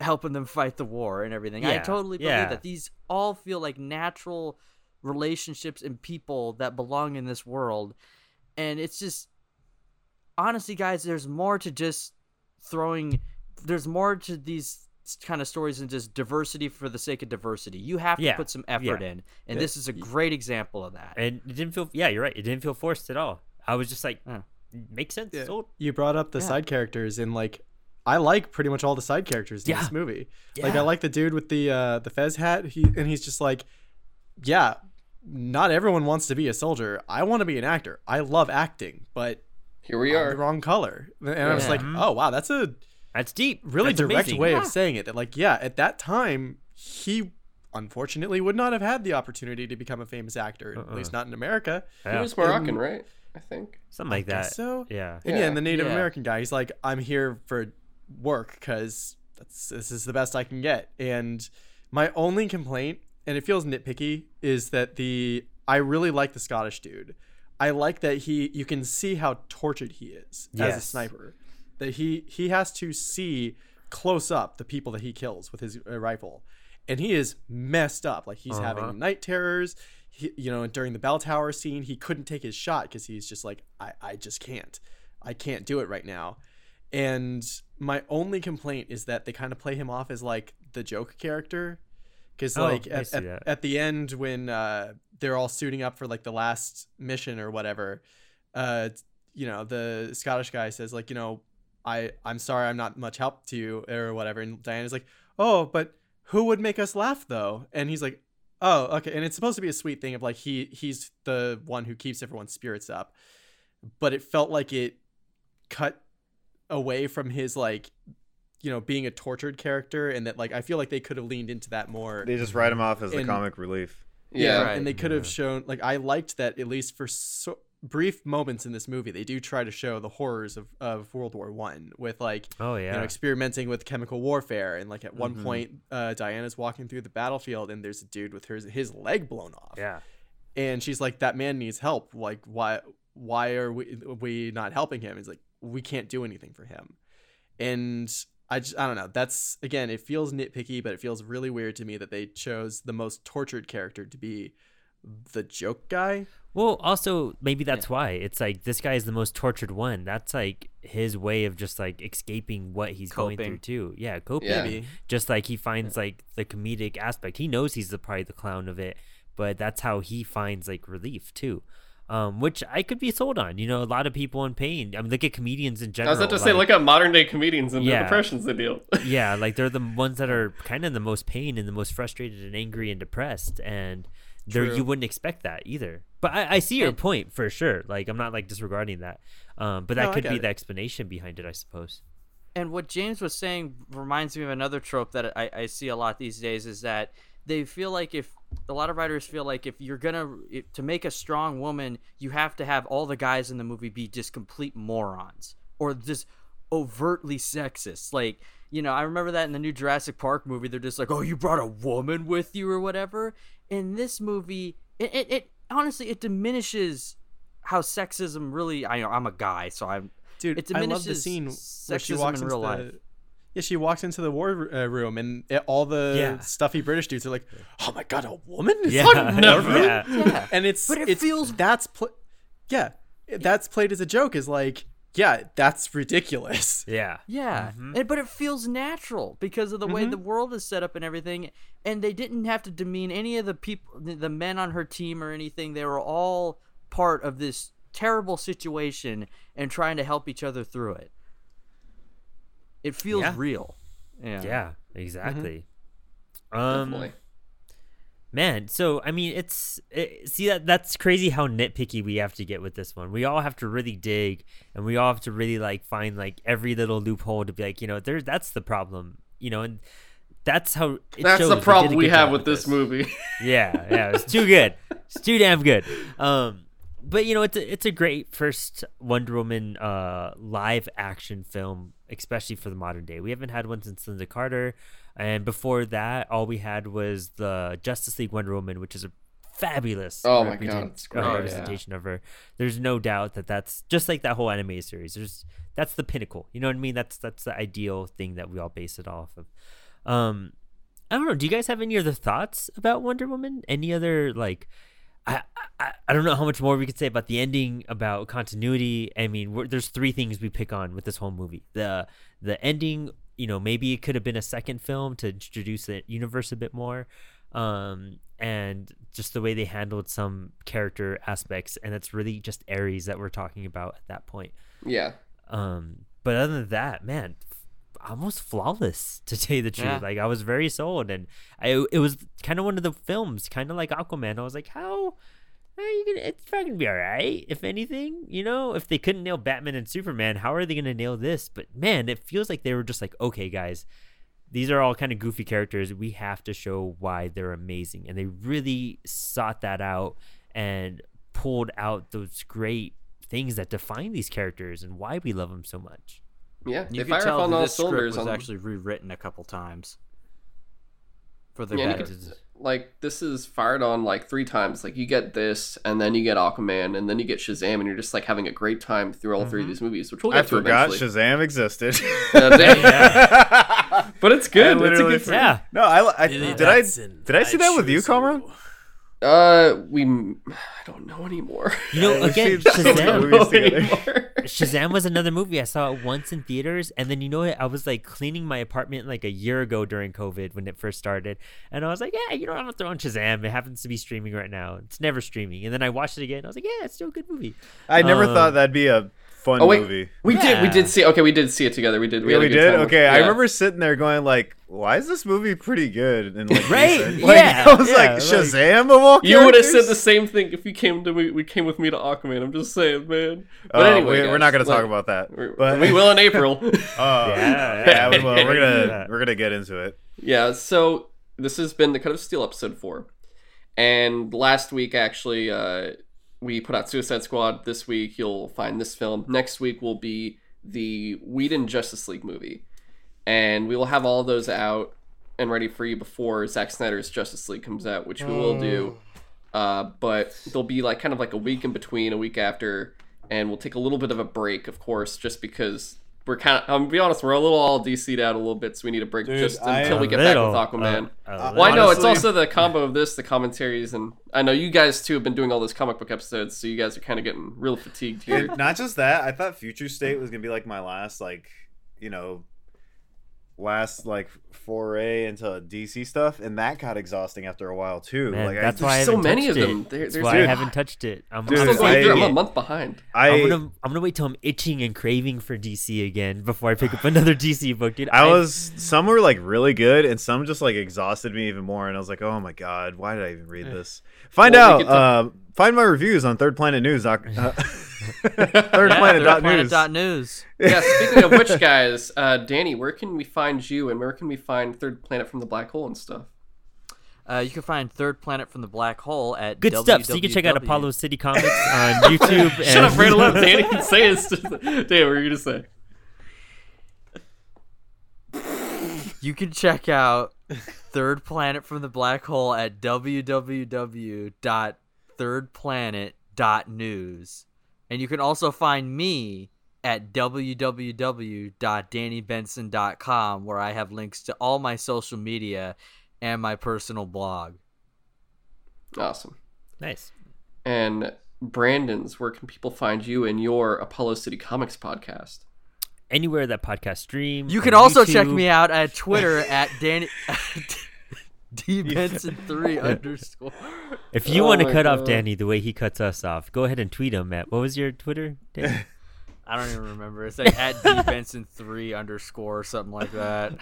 [SPEAKER 4] helping them fight the war and everything. I totally believe
[SPEAKER 3] yeah.
[SPEAKER 4] that these all feel like natural relationships and people that belong in this world. And it's just honestly guys, there's more to just throwing there's more to these kind of stories and just diversity for the sake of diversity. You have to
[SPEAKER 3] Yeah,
[SPEAKER 4] put some effort
[SPEAKER 3] yeah.
[SPEAKER 4] in. And this is a great example of that.
[SPEAKER 3] And it didn't feel. Yeah, you're right. It didn't feel forced at all. I was just like,
[SPEAKER 4] Yeah.
[SPEAKER 3] makes sense.
[SPEAKER 2] Yeah.
[SPEAKER 3] Sold.
[SPEAKER 2] You brought up the
[SPEAKER 4] Yeah.
[SPEAKER 2] side characters and like I like pretty much all the side characters in
[SPEAKER 3] Yeah.
[SPEAKER 2] this movie. Like I like the dude with the uh the fez hat. He and he's just like, yeah, not everyone wants to be a soldier. I want to be an actor. I love acting, but
[SPEAKER 1] Here we
[SPEAKER 2] I'm the
[SPEAKER 1] are.
[SPEAKER 2] wrong color. And I was like, oh wow, that's a
[SPEAKER 3] That's deep.
[SPEAKER 2] really
[SPEAKER 3] That's
[SPEAKER 2] direct
[SPEAKER 3] amazing.
[SPEAKER 2] way
[SPEAKER 4] Yeah.
[SPEAKER 2] of saying it. That like, yeah, at that time he unfortunately would not have had the opportunity to become a famous actor, at
[SPEAKER 3] Uh-uh.
[SPEAKER 2] least not in America.
[SPEAKER 1] He was Moroccan,
[SPEAKER 2] And-
[SPEAKER 1] right? I think.
[SPEAKER 3] Something like
[SPEAKER 2] Guess
[SPEAKER 3] that.
[SPEAKER 2] So
[SPEAKER 3] Yeah.
[SPEAKER 2] And yeah,
[SPEAKER 1] Yeah.
[SPEAKER 2] and the Native
[SPEAKER 4] Yeah.
[SPEAKER 2] American guy, he's like, I'm here for work because that's this is the best I can get. And my only complaint, and it feels nitpicky, is that the I really like the Scottish dude. I like that he you can see how tortured he is as a sniper. That he he has to see close up the people that he kills with his uh, rifle, and he is messed up. Like he's
[SPEAKER 3] Uh-huh.
[SPEAKER 2] having night terrors. He, you know, during the bell tower scene, he couldn't take his shot because he's just like, I, I just can't. I can't do it right now. And my only complaint is that they kind of play him off as like the joke character. Because
[SPEAKER 3] Oh,
[SPEAKER 2] like at, at, at the end when uh, they're all suiting up for like the last mission or whatever, uh, you know, the Scottish guy says like, you know, I I'm sorry I'm not much help to you or whatever, and Diana's like, oh, but who would make us laugh though? And he's like, oh, okay, and it's supposed to be a sweet thing of like he he's the one who keeps everyone's spirits up, but it felt like it cut away from his like you know being a tortured character and that like I feel like they could have leaned into that more
[SPEAKER 5] They just write him off as the comic relief.
[SPEAKER 1] Yeah.
[SPEAKER 4] Right.
[SPEAKER 2] and they could have
[SPEAKER 3] Yeah.
[SPEAKER 2] shown like I liked that at least for so brief moments in this movie they do try to show the horrors of, of World War One with like
[SPEAKER 3] Oh yeah.
[SPEAKER 2] you know experimenting with chemical warfare. And like at one
[SPEAKER 4] Mhm.
[SPEAKER 2] point uh, Diana's walking through the battlefield and there's a dude with his his leg blown off.
[SPEAKER 3] Yeah.
[SPEAKER 2] and she's like that man needs help. Like why why are we we not helping him? He's like we can't do anything for him. And i just i don't know. That's again it feels nitpicky but it feels really weird to me that they chose the most tortured character to be the joke guy
[SPEAKER 3] Well, also maybe that's why it's like this guy is the most tortured one. That's like his way of just like escaping what he's going through too. Yeah, coping.
[SPEAKER 1] Yeah.
[SPEAKER 3] Just like he finds like the comedic aspect. He knows he's the probably the clown of it, but that's how he finds like relief too. Um, which I could be sold on. You know, a lot of people in pain. I mean, look at comedians in general.
[SPEAKER 1] I was about to say, look at modern day comedians and the
[SPEAKER 3] Yeah.
[SPEAKER 1] depressions they deal.
[SPEAKER 3] yeah, like they're the ones that are kind of the most pain and the most frustrated and angry and depressed, and there
[SPEAKER 2] True.
[SPEAKER 3] you wouldn't expect that either. But I, I see your
[SPEAKER 4] And-
[SPEAKER 3] point for sure. Like I'm not like disregarding that, um, but that
[SPEAKER 2] No,
[SPEAKER 3] could be
[SPEAKER 2] it.
[SPEAKER 3] the explanation behind it, I suppose.
[SPEAKER 4] And what James was saying reminds me of another trope that I, I see a lot these days is that they feel like if a lot of writers feel like if you're gonna if, to make a strong woman, you have to have all the guys in the movie be just complete morons or just overtly sexist. Like you know, I remember that in the new Jurassic Park movie. They're just like, "Oh, you brought a woman with you or whatever." In this movie, it it, it honestly it diminishes how sexism really. I know I'm a guy, so I'm
[SPEAKER 2] dude
[SPEAKER 4] It
[SPEAKER 2] i love the
[SPEAKER 4] diminishes
[SPEAKER 2] scene where she
[SPEAKER 4] sexism
[SPEAKER 2] walks
[SPEAKER 4] in
[SPEAKER 2] into
[SPEAKER 4] real
[SPEAKER 2] the
[SPEAKER 4] life.
[SPEAKER 2] yeah she walks into the war uh, room and it, all the
[SPEAKER 3] Yeah.
[SPEAKER 2] stuffy british dudes are like oh my god a woman It's
[SPEAKER 3] Yeah,
[SPEAKER 2] like,
[SPEAKER 1] never.
[SPEAKER 3] yeah.
[SPEAKER 4] yeah.
[SPEAKER 2] and it's
[SPEAKER 4] But it
[SPEAKER 2] it's,
[SPEAKER 4] feels-
[SPEAKER 2] that's pl- yeah that's played as a joke is like yeah that's ridiculous
[SPEAKER 3] Yeah.
[SPEAKER 4] Yeah, and, but it feels natural because of the way the world is set up and everything. And they didn't have to demean any of the people, the the men on her team or anything. They were all part of this terrible situation and trying to help each other through it. It feels
[SPEAKER 3] Yeah.
[SPEAKER 4] real. Yeah.
[SPEAKER 3] Yeah,
[SPEAKER 2] Mm-hmm.
[SPEAKER 3] exactly. Um,
[SPEAKER 1] Definitely.
[SPEAKER 3] Man, so I mean, it's it, see that that's crazy how nitpicky we have to get with this one. We all have to really dig, and we all have to really like find like every little loophole to be like, you know, there's that's the problem, you know, and that's how
[SPEAKER 1] That's the
[SPEAKER 3] they did a
[SPEAKER 1] problem we
[SPEAKER 3] good
[SPEAKER 1] have with this movie.
[SPEAKER 3] yeah, yeah, it's too good. It's too damn good. Um, but you know, it's a, it's a great first Wonder Woman uh live action film, especially for the modern day. We haven't had one since Lynda Carter, and before that, all we had was the Justice League Wonder Woman, which is a fabulous
[SPEAKER 1] Oh my God,
[SPEAKER 3] represent-
[SPEAKER 1] it's
[SPEAKER 3] uh,
[SPEAKER 1] great, yeah.
[SPEAKER 3] representation of her. There's no doubt that that's just like that whole anime series. There's that's the pinnacle. You know what I mean? That's that's the ideal thing that we all base it off of. Um, I don't know. Do you guys have any other thoughts about Wonder Woman? Any other like? I, I I don't know how much more we could say about the ending, about continuity. I mean, we're, there's three things we pick on with this whole movie. The the ending, you know, maybe it could have been a second film to introduce the universe a bit more, um, and just the way they handled some character aspects, and it's really just Ares that we're talking about at that point.
[SPEAKER 1] yeah.
[SPEAKER 3] Um, but other than that, man, almost flawless to tell you the truth.
[SPEAKER 4] Yeah.
[SPEAKER 3] Like I was very sold, and I it was kind of one of the films, kind of like Aquaman. I was like, how? How you gonna? It's probably gonna be all right. If anything, you know, if they couldn't nail Batman and Superman, how are they gonna nail this? But man, it feels like they were just like, okay, guys, these are all kind of goofy characters. We have to show why they're amazing, and they really sought that out and pulled out those great things that define these characters and why we love them so much.
[SPEAKER 1] Yeah.
[SPEAKER 4] You
[SPEAKER 1] they
[SPEAKER 4] could
[SPEAKER 1] fire
[SPEAKER 4] tell
[SPEAKER 1] on all
[SPEAKER 4] this script was
[SPEAKER 1] on
[SPEAKER 4] actually rewritten a couple times for the
[SPEAKER 1] Yeah, and
[SPEAKER 4] better.
[SPEAKER 1] could- like this is fired on like three times. Like you get this, and then you get Aquaman, and then you get Shazam, and you're just like having a great time through all three of these movies, which we'll get
[SPEAKER 5] I
[SPEAKER 1] to
[SPEAKER 5] forgot
[SPEAKER 1] eventually.
[SPEAKER 5] Shazam existed.
[SPEAKER 1] Uh, damn. but it's good. It's a good
[SPEAKER 5] forgot.
[SPEAKER 3] Yeah,
[SPEAKER 5] no, I, I did I did I see that with you, Kamra?
[SPEAKER 1] Uh, we I don't know anymore.
[SPEAKER 3] you know,
[SPEAKER 5] we've
[SPEAKER 3] again, Shazam.
[SPEAKER 5] movies together.
[SPEAKER 1] anymore.
[SPEAKER 3] Shazam was another movie I saw it once in theaters, and then you know what? I was like cleaning my apartment like a year ago during COVID when it first started, and I was like, yeah, you know, I'm gonna throw on Shazam. It happens to be streaming right now. It's never streaming, and then I watched it again. I was like, yeah, it's still a good movie.
[SPEAKER 5] I never
[SPEAKER 3] Um,
[SPEAKER 5] thought that'd be a fun
[SPEAKER 1] Oh wait,
[SPEAKER 5] movie.
[SPEAKER 1] we did we did see. Okay, we did see it together. We did.
[SPEAKER 5] Yeah,
[SPEAKER 1] had a
[SPEAKER 5] we
[SPEAKER 1] good
[SPEAKER 5] did.
[SPEAKER 1] time.
[SPEAKER 5] Okay, I remember sitting there going like, "Why is this movie pretty good?" And like,
[SPEAKER 3] Right.
[SPEAKER 5] Like,
[SPEAKER 3] yeah,
[SPEAKER 5] I was
[SPEAKER 3] yeah,
[SPEAKER 5] like,
[SPEAKER 3] like-
[SPEAKER 5] Shazam of all
[SPEAKER 1] You would have said the same thing if you came to me. We came with me to Aquaman. I'm just saying, man. But
[SPEAKER 5] Uh,
[SPEAKER 1] anyway,
[SPEAKER 5] we, we're not going to talk
[SPEAKER 1] like,
[SPEAKER 5] about that.
[SPEAKER 1] we're-
[SPEAKER 5] But
[SPEAKER 1] we will in April.
[SPEAKER 5] Uh,
[SPEAKER 3] Yeah,
[SPEAKER 5] yeah, we will. We're gonna we're gonna get into it.
[SPEAKER 1] Yeah, so this has been the Cut of Steel episode four. And last week, actually, uh, we put out Suicide Squad. This week, you'll find this film. Next week will be the Whedon Justice League movie. And we will have all those out and ready for you before Zack Snyder's Justice League comes out, which we will do. Uh, but there'll be like kind of like a week in between, a week after, and we'll take a little bit of a break, of course, just because we're kind of. I'm gonna be honest, we're a little all DC'd out a little bit, so we need a break
[SPEAKER 5] Dude,
[SPEAKER 1] just until we get
[SPEAKER 3] little,
[SPEAKER 1] back with Aquaman.
[SPEAKER 3] uh,
[SPEAKER 1] well, I know it's also the combo of this, the commentaries, and I know you guys too have been doing all those comic book episodes, so you guys are kind of getting real fatigued here.
[SPEAKER 5] Not just that, I thought Future State was gonna be like my last, like, you know, last like foray into DC stuff, and that got exhausting after a while too.
[SPEAKER 3] Man,
[SPEAKER 5] like,
[SPEAKER 3] that's
[SPEAKER 5] I,
[SPEAKER 3] why I
[SPEAKER 1] so many of them.
[SPEAKER 3] It.
[SPEAKER 1] There-
[SPEAKER 3] That's
[SPEAKER 1] there's-
[SPEAKER 3] why I haven't touched it. I'm,
[SPEAKER 5] Dude,
[SPEAKER 1] I'm
[SPEAKER 3] I'm gonna
[SPEAKER 5] I-
[SPEAKER 1] I'm a month behind.
[SPEAKER 5] I,
[SPEAKER 3] I'm gonna I'm gonna wait till I'm itching and craving for DC again before I pick up another DC book, dude.
[SPEAKER 5] I was some were like really good, and some just like exhausted me even more. And I was like, oh my god, why did I even read eh. this? Find
[SPEAKER 1] Well,
[SPEAKER 5] out.
[SPEAKER 1] Could talk-
[SPEAKER 5] find my reviews on Third Planet News. Doc, uh, Third
[SPEAKER 4] Yeah,
[SPEAKER 5] Planet dot
[SPEAKER 4] Planet
[SPEAKER 5] News.
[SPEAKER 4] news.
[SPEAKER 1] yeah, speaking of which, guys, uh, Danny, where can we find you, and where can we find Third Planet from the Black Hole and stuff?
[SPEAKER 4] Uh, you can find Third Planet from the Black Hole at
[SPEAKER 3] good stuff. So you can check out. Apollo City Comics on YouTube. and...
[SPEAKER 1] Shut up, Brandon. Let Danny say his. Danny, what were you gonna say?
[SPEAKER 4] You can check out Third Planet from the Black Hole at www.thirdplanet.news. And you can also find me at www.dannybenson.com where I have links to all my social media and my personal blog.
[SPEAKER 1] Awesome.
[SPEAKER 3] nice.
[SPEAKER 1] And Brandon's, where can people find you and your Apollo City Comics podcast?
[SPEAKER 3] Anywhere that podcast stream.
[SPEAKER 4] You can also check me out at Twitter at Danny D Benson three underscore.
[SPEAKER 3] If you
[SPEAKER 1] Oh
[SPEAKER 3] want to
[SPEAKER 1] my
[SPEAKER 3] cut off Danny the way he cuts us off, go ahead and tweet him at what was your Twitter? Danny?
[SPEAKER 4] I don't even remember. It's like at D Benson three underscore or something like that.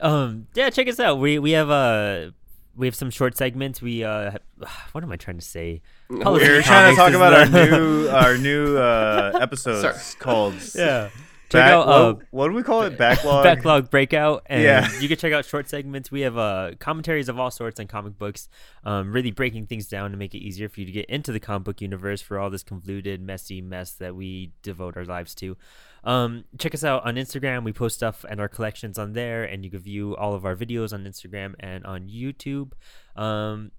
[SPEAKER 3] um, yeah, check us out. We we have uh we have some short segments. We uh, have- what am I trying to say? Apollo
[SPEAKER 5] We're trying to talk about our new our new uh, episodes
[SPEAKER 1] Sorry.
[SPEAKER 5] called
[SPEAKER 3] yeah. Check
[SPEAKER 5] Back-
[SPEAKER 3] out uh,
[SPEAKER 5] what, what do we call it? Backlog.
[SPEAKER 3] backlog breakout and
[SPEAKER 5] Yeah.
[SPEAKER 3] you can check out short segments we have uh commentaries of all sorts on comic books um really breaking things down to make it easier for you to get into the comic book universe for all this convoluted messy mess that we devote our lives to um check us out on instagram we post stuff and our collections on there and you can view all of our videos on instagram and on youtube um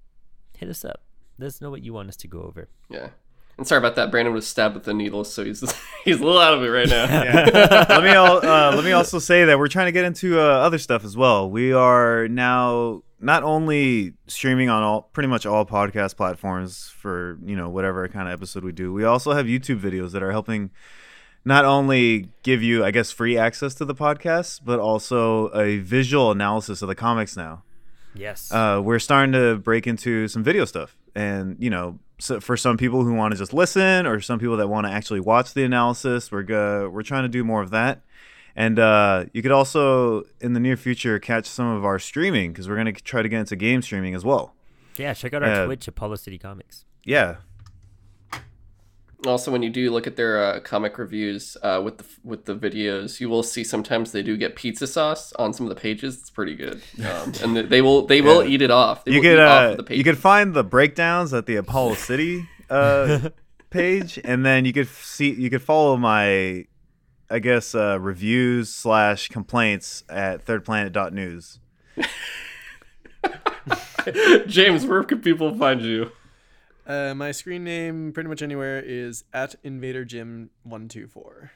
[SPEAKER 3] hit us up let us know what you want us to go over
[SPEAKER 1] Yeah. And sorry about that. Brandon was stabbed with a needle, so he's he's a little out of it right now.
[SPEAKER 5] Yeah. let me al- uh, let me also say that we're trying to get into uh, other stuff as well. We are now not only streaming on all pretty much all podcast platforms for you know whatever kind of episode we do. We also have YouTube videos that are helping not only give you I guess free access to the podcast, but also a visual analysis of the comics now.
[SPEAKER 3] yes
[SPEAKER 5] uh, we're starting to break into some video stuff and you know so for some people who want to just listen or some people that want to actually watch the analysis we're go- we're trying to do more of that. And uh, you could also in the near future catch some of our streaming because we're going to try to get into game streaming as well.
[SPEAKER 3] Yeah check out our
[SPEAKER 5] uh,
[SPEAKER 3] twitch apollo city comics.
[SPEAKER 5] Yeah
[SPEAKER 1] Also, when you do look at their uh, comic reviews uh, with the with the videos, you will see sometimes they do get pizza sauce on some of the pages. It's pretty good, um, and they will they will
[SPEAKER 5] Yeah.
[SPEAKER 1] eat it off. They
[SPEAKER 5] you could uh,
[SPEAKER 1] of
[SPEAKER 5] you could find the breakdowns at the apollo city uh, page and then you could see you could follow my i guess uh, reviews slash complaints at thirdplanet.news
[SPEAKER 1] James, where can people find you?
[SPEAKER 2] Uh, my screen name, pretty much anywhere, is at Invader Jim one two four.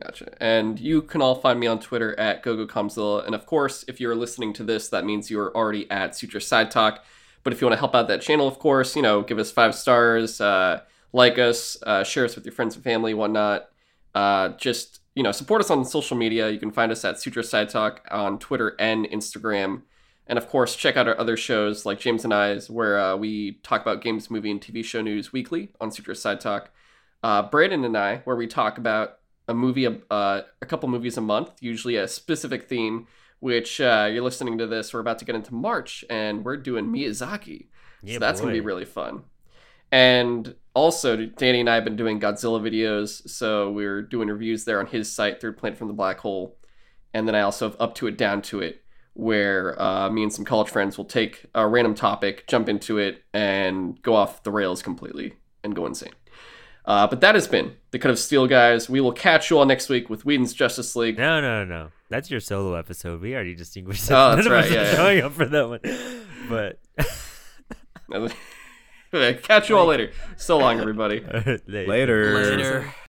[SPEAKER 1] Gotcha. And you can all find me on Twitter at GoGoKamzilla. And of course, if you're listening to this, that means you're already at Sutro Side Talk. But if you want to help out that channel, of course, you know, give us five stars, uh, like us, uh, share us with your friends and family, whatnot. Uh, just, you know, support us on social media. You can find us at Sutro Side Talk on Twitter and Instagram. And of course, check out our other shows like James and I's, where uh, we talk about games, movie, and TV show news weekly on Sutro Side Talk. uh, Brandon and I, where we talk about a movie, uh, a couple movies a month, usually a specific theme. Which uh, you're listening to this, we're about to get into March, and we're doing Miyazaki.
[SPEAKER 3] Yeah,
[SPEAKER 1] so that's gonna be really fun. And also, Danny and I have been doing Godzilla videos, so we're doing reviews there on his site, Third Planet from the Black Hole. And then I also have Up to It, Down to It, where uh, me and some college friends will take a random topic, jump into it, and go off the rails completely and go insane. Uh, but that has been the Cut of Steel, guys. We will catch you all next week with Whedon's Justice League.
[SPEAKER 3] No, no, no. That's your solo episode. We already distinguished.
[SPEAKER 1] Oh, that's
[SPEAKER 3] None of us
[SPEAKER 1] right,
[SPEAKER 3] are
[SPEAKER 1] yeah, yeah.
[SPEAKER 3] showing up for that one. But
[SPEAKER 1] catch you all later. So long, everybody.
[SPEAKER 3] later.
[SPEAKER 5] Later.
[SPEAKER 4] Later.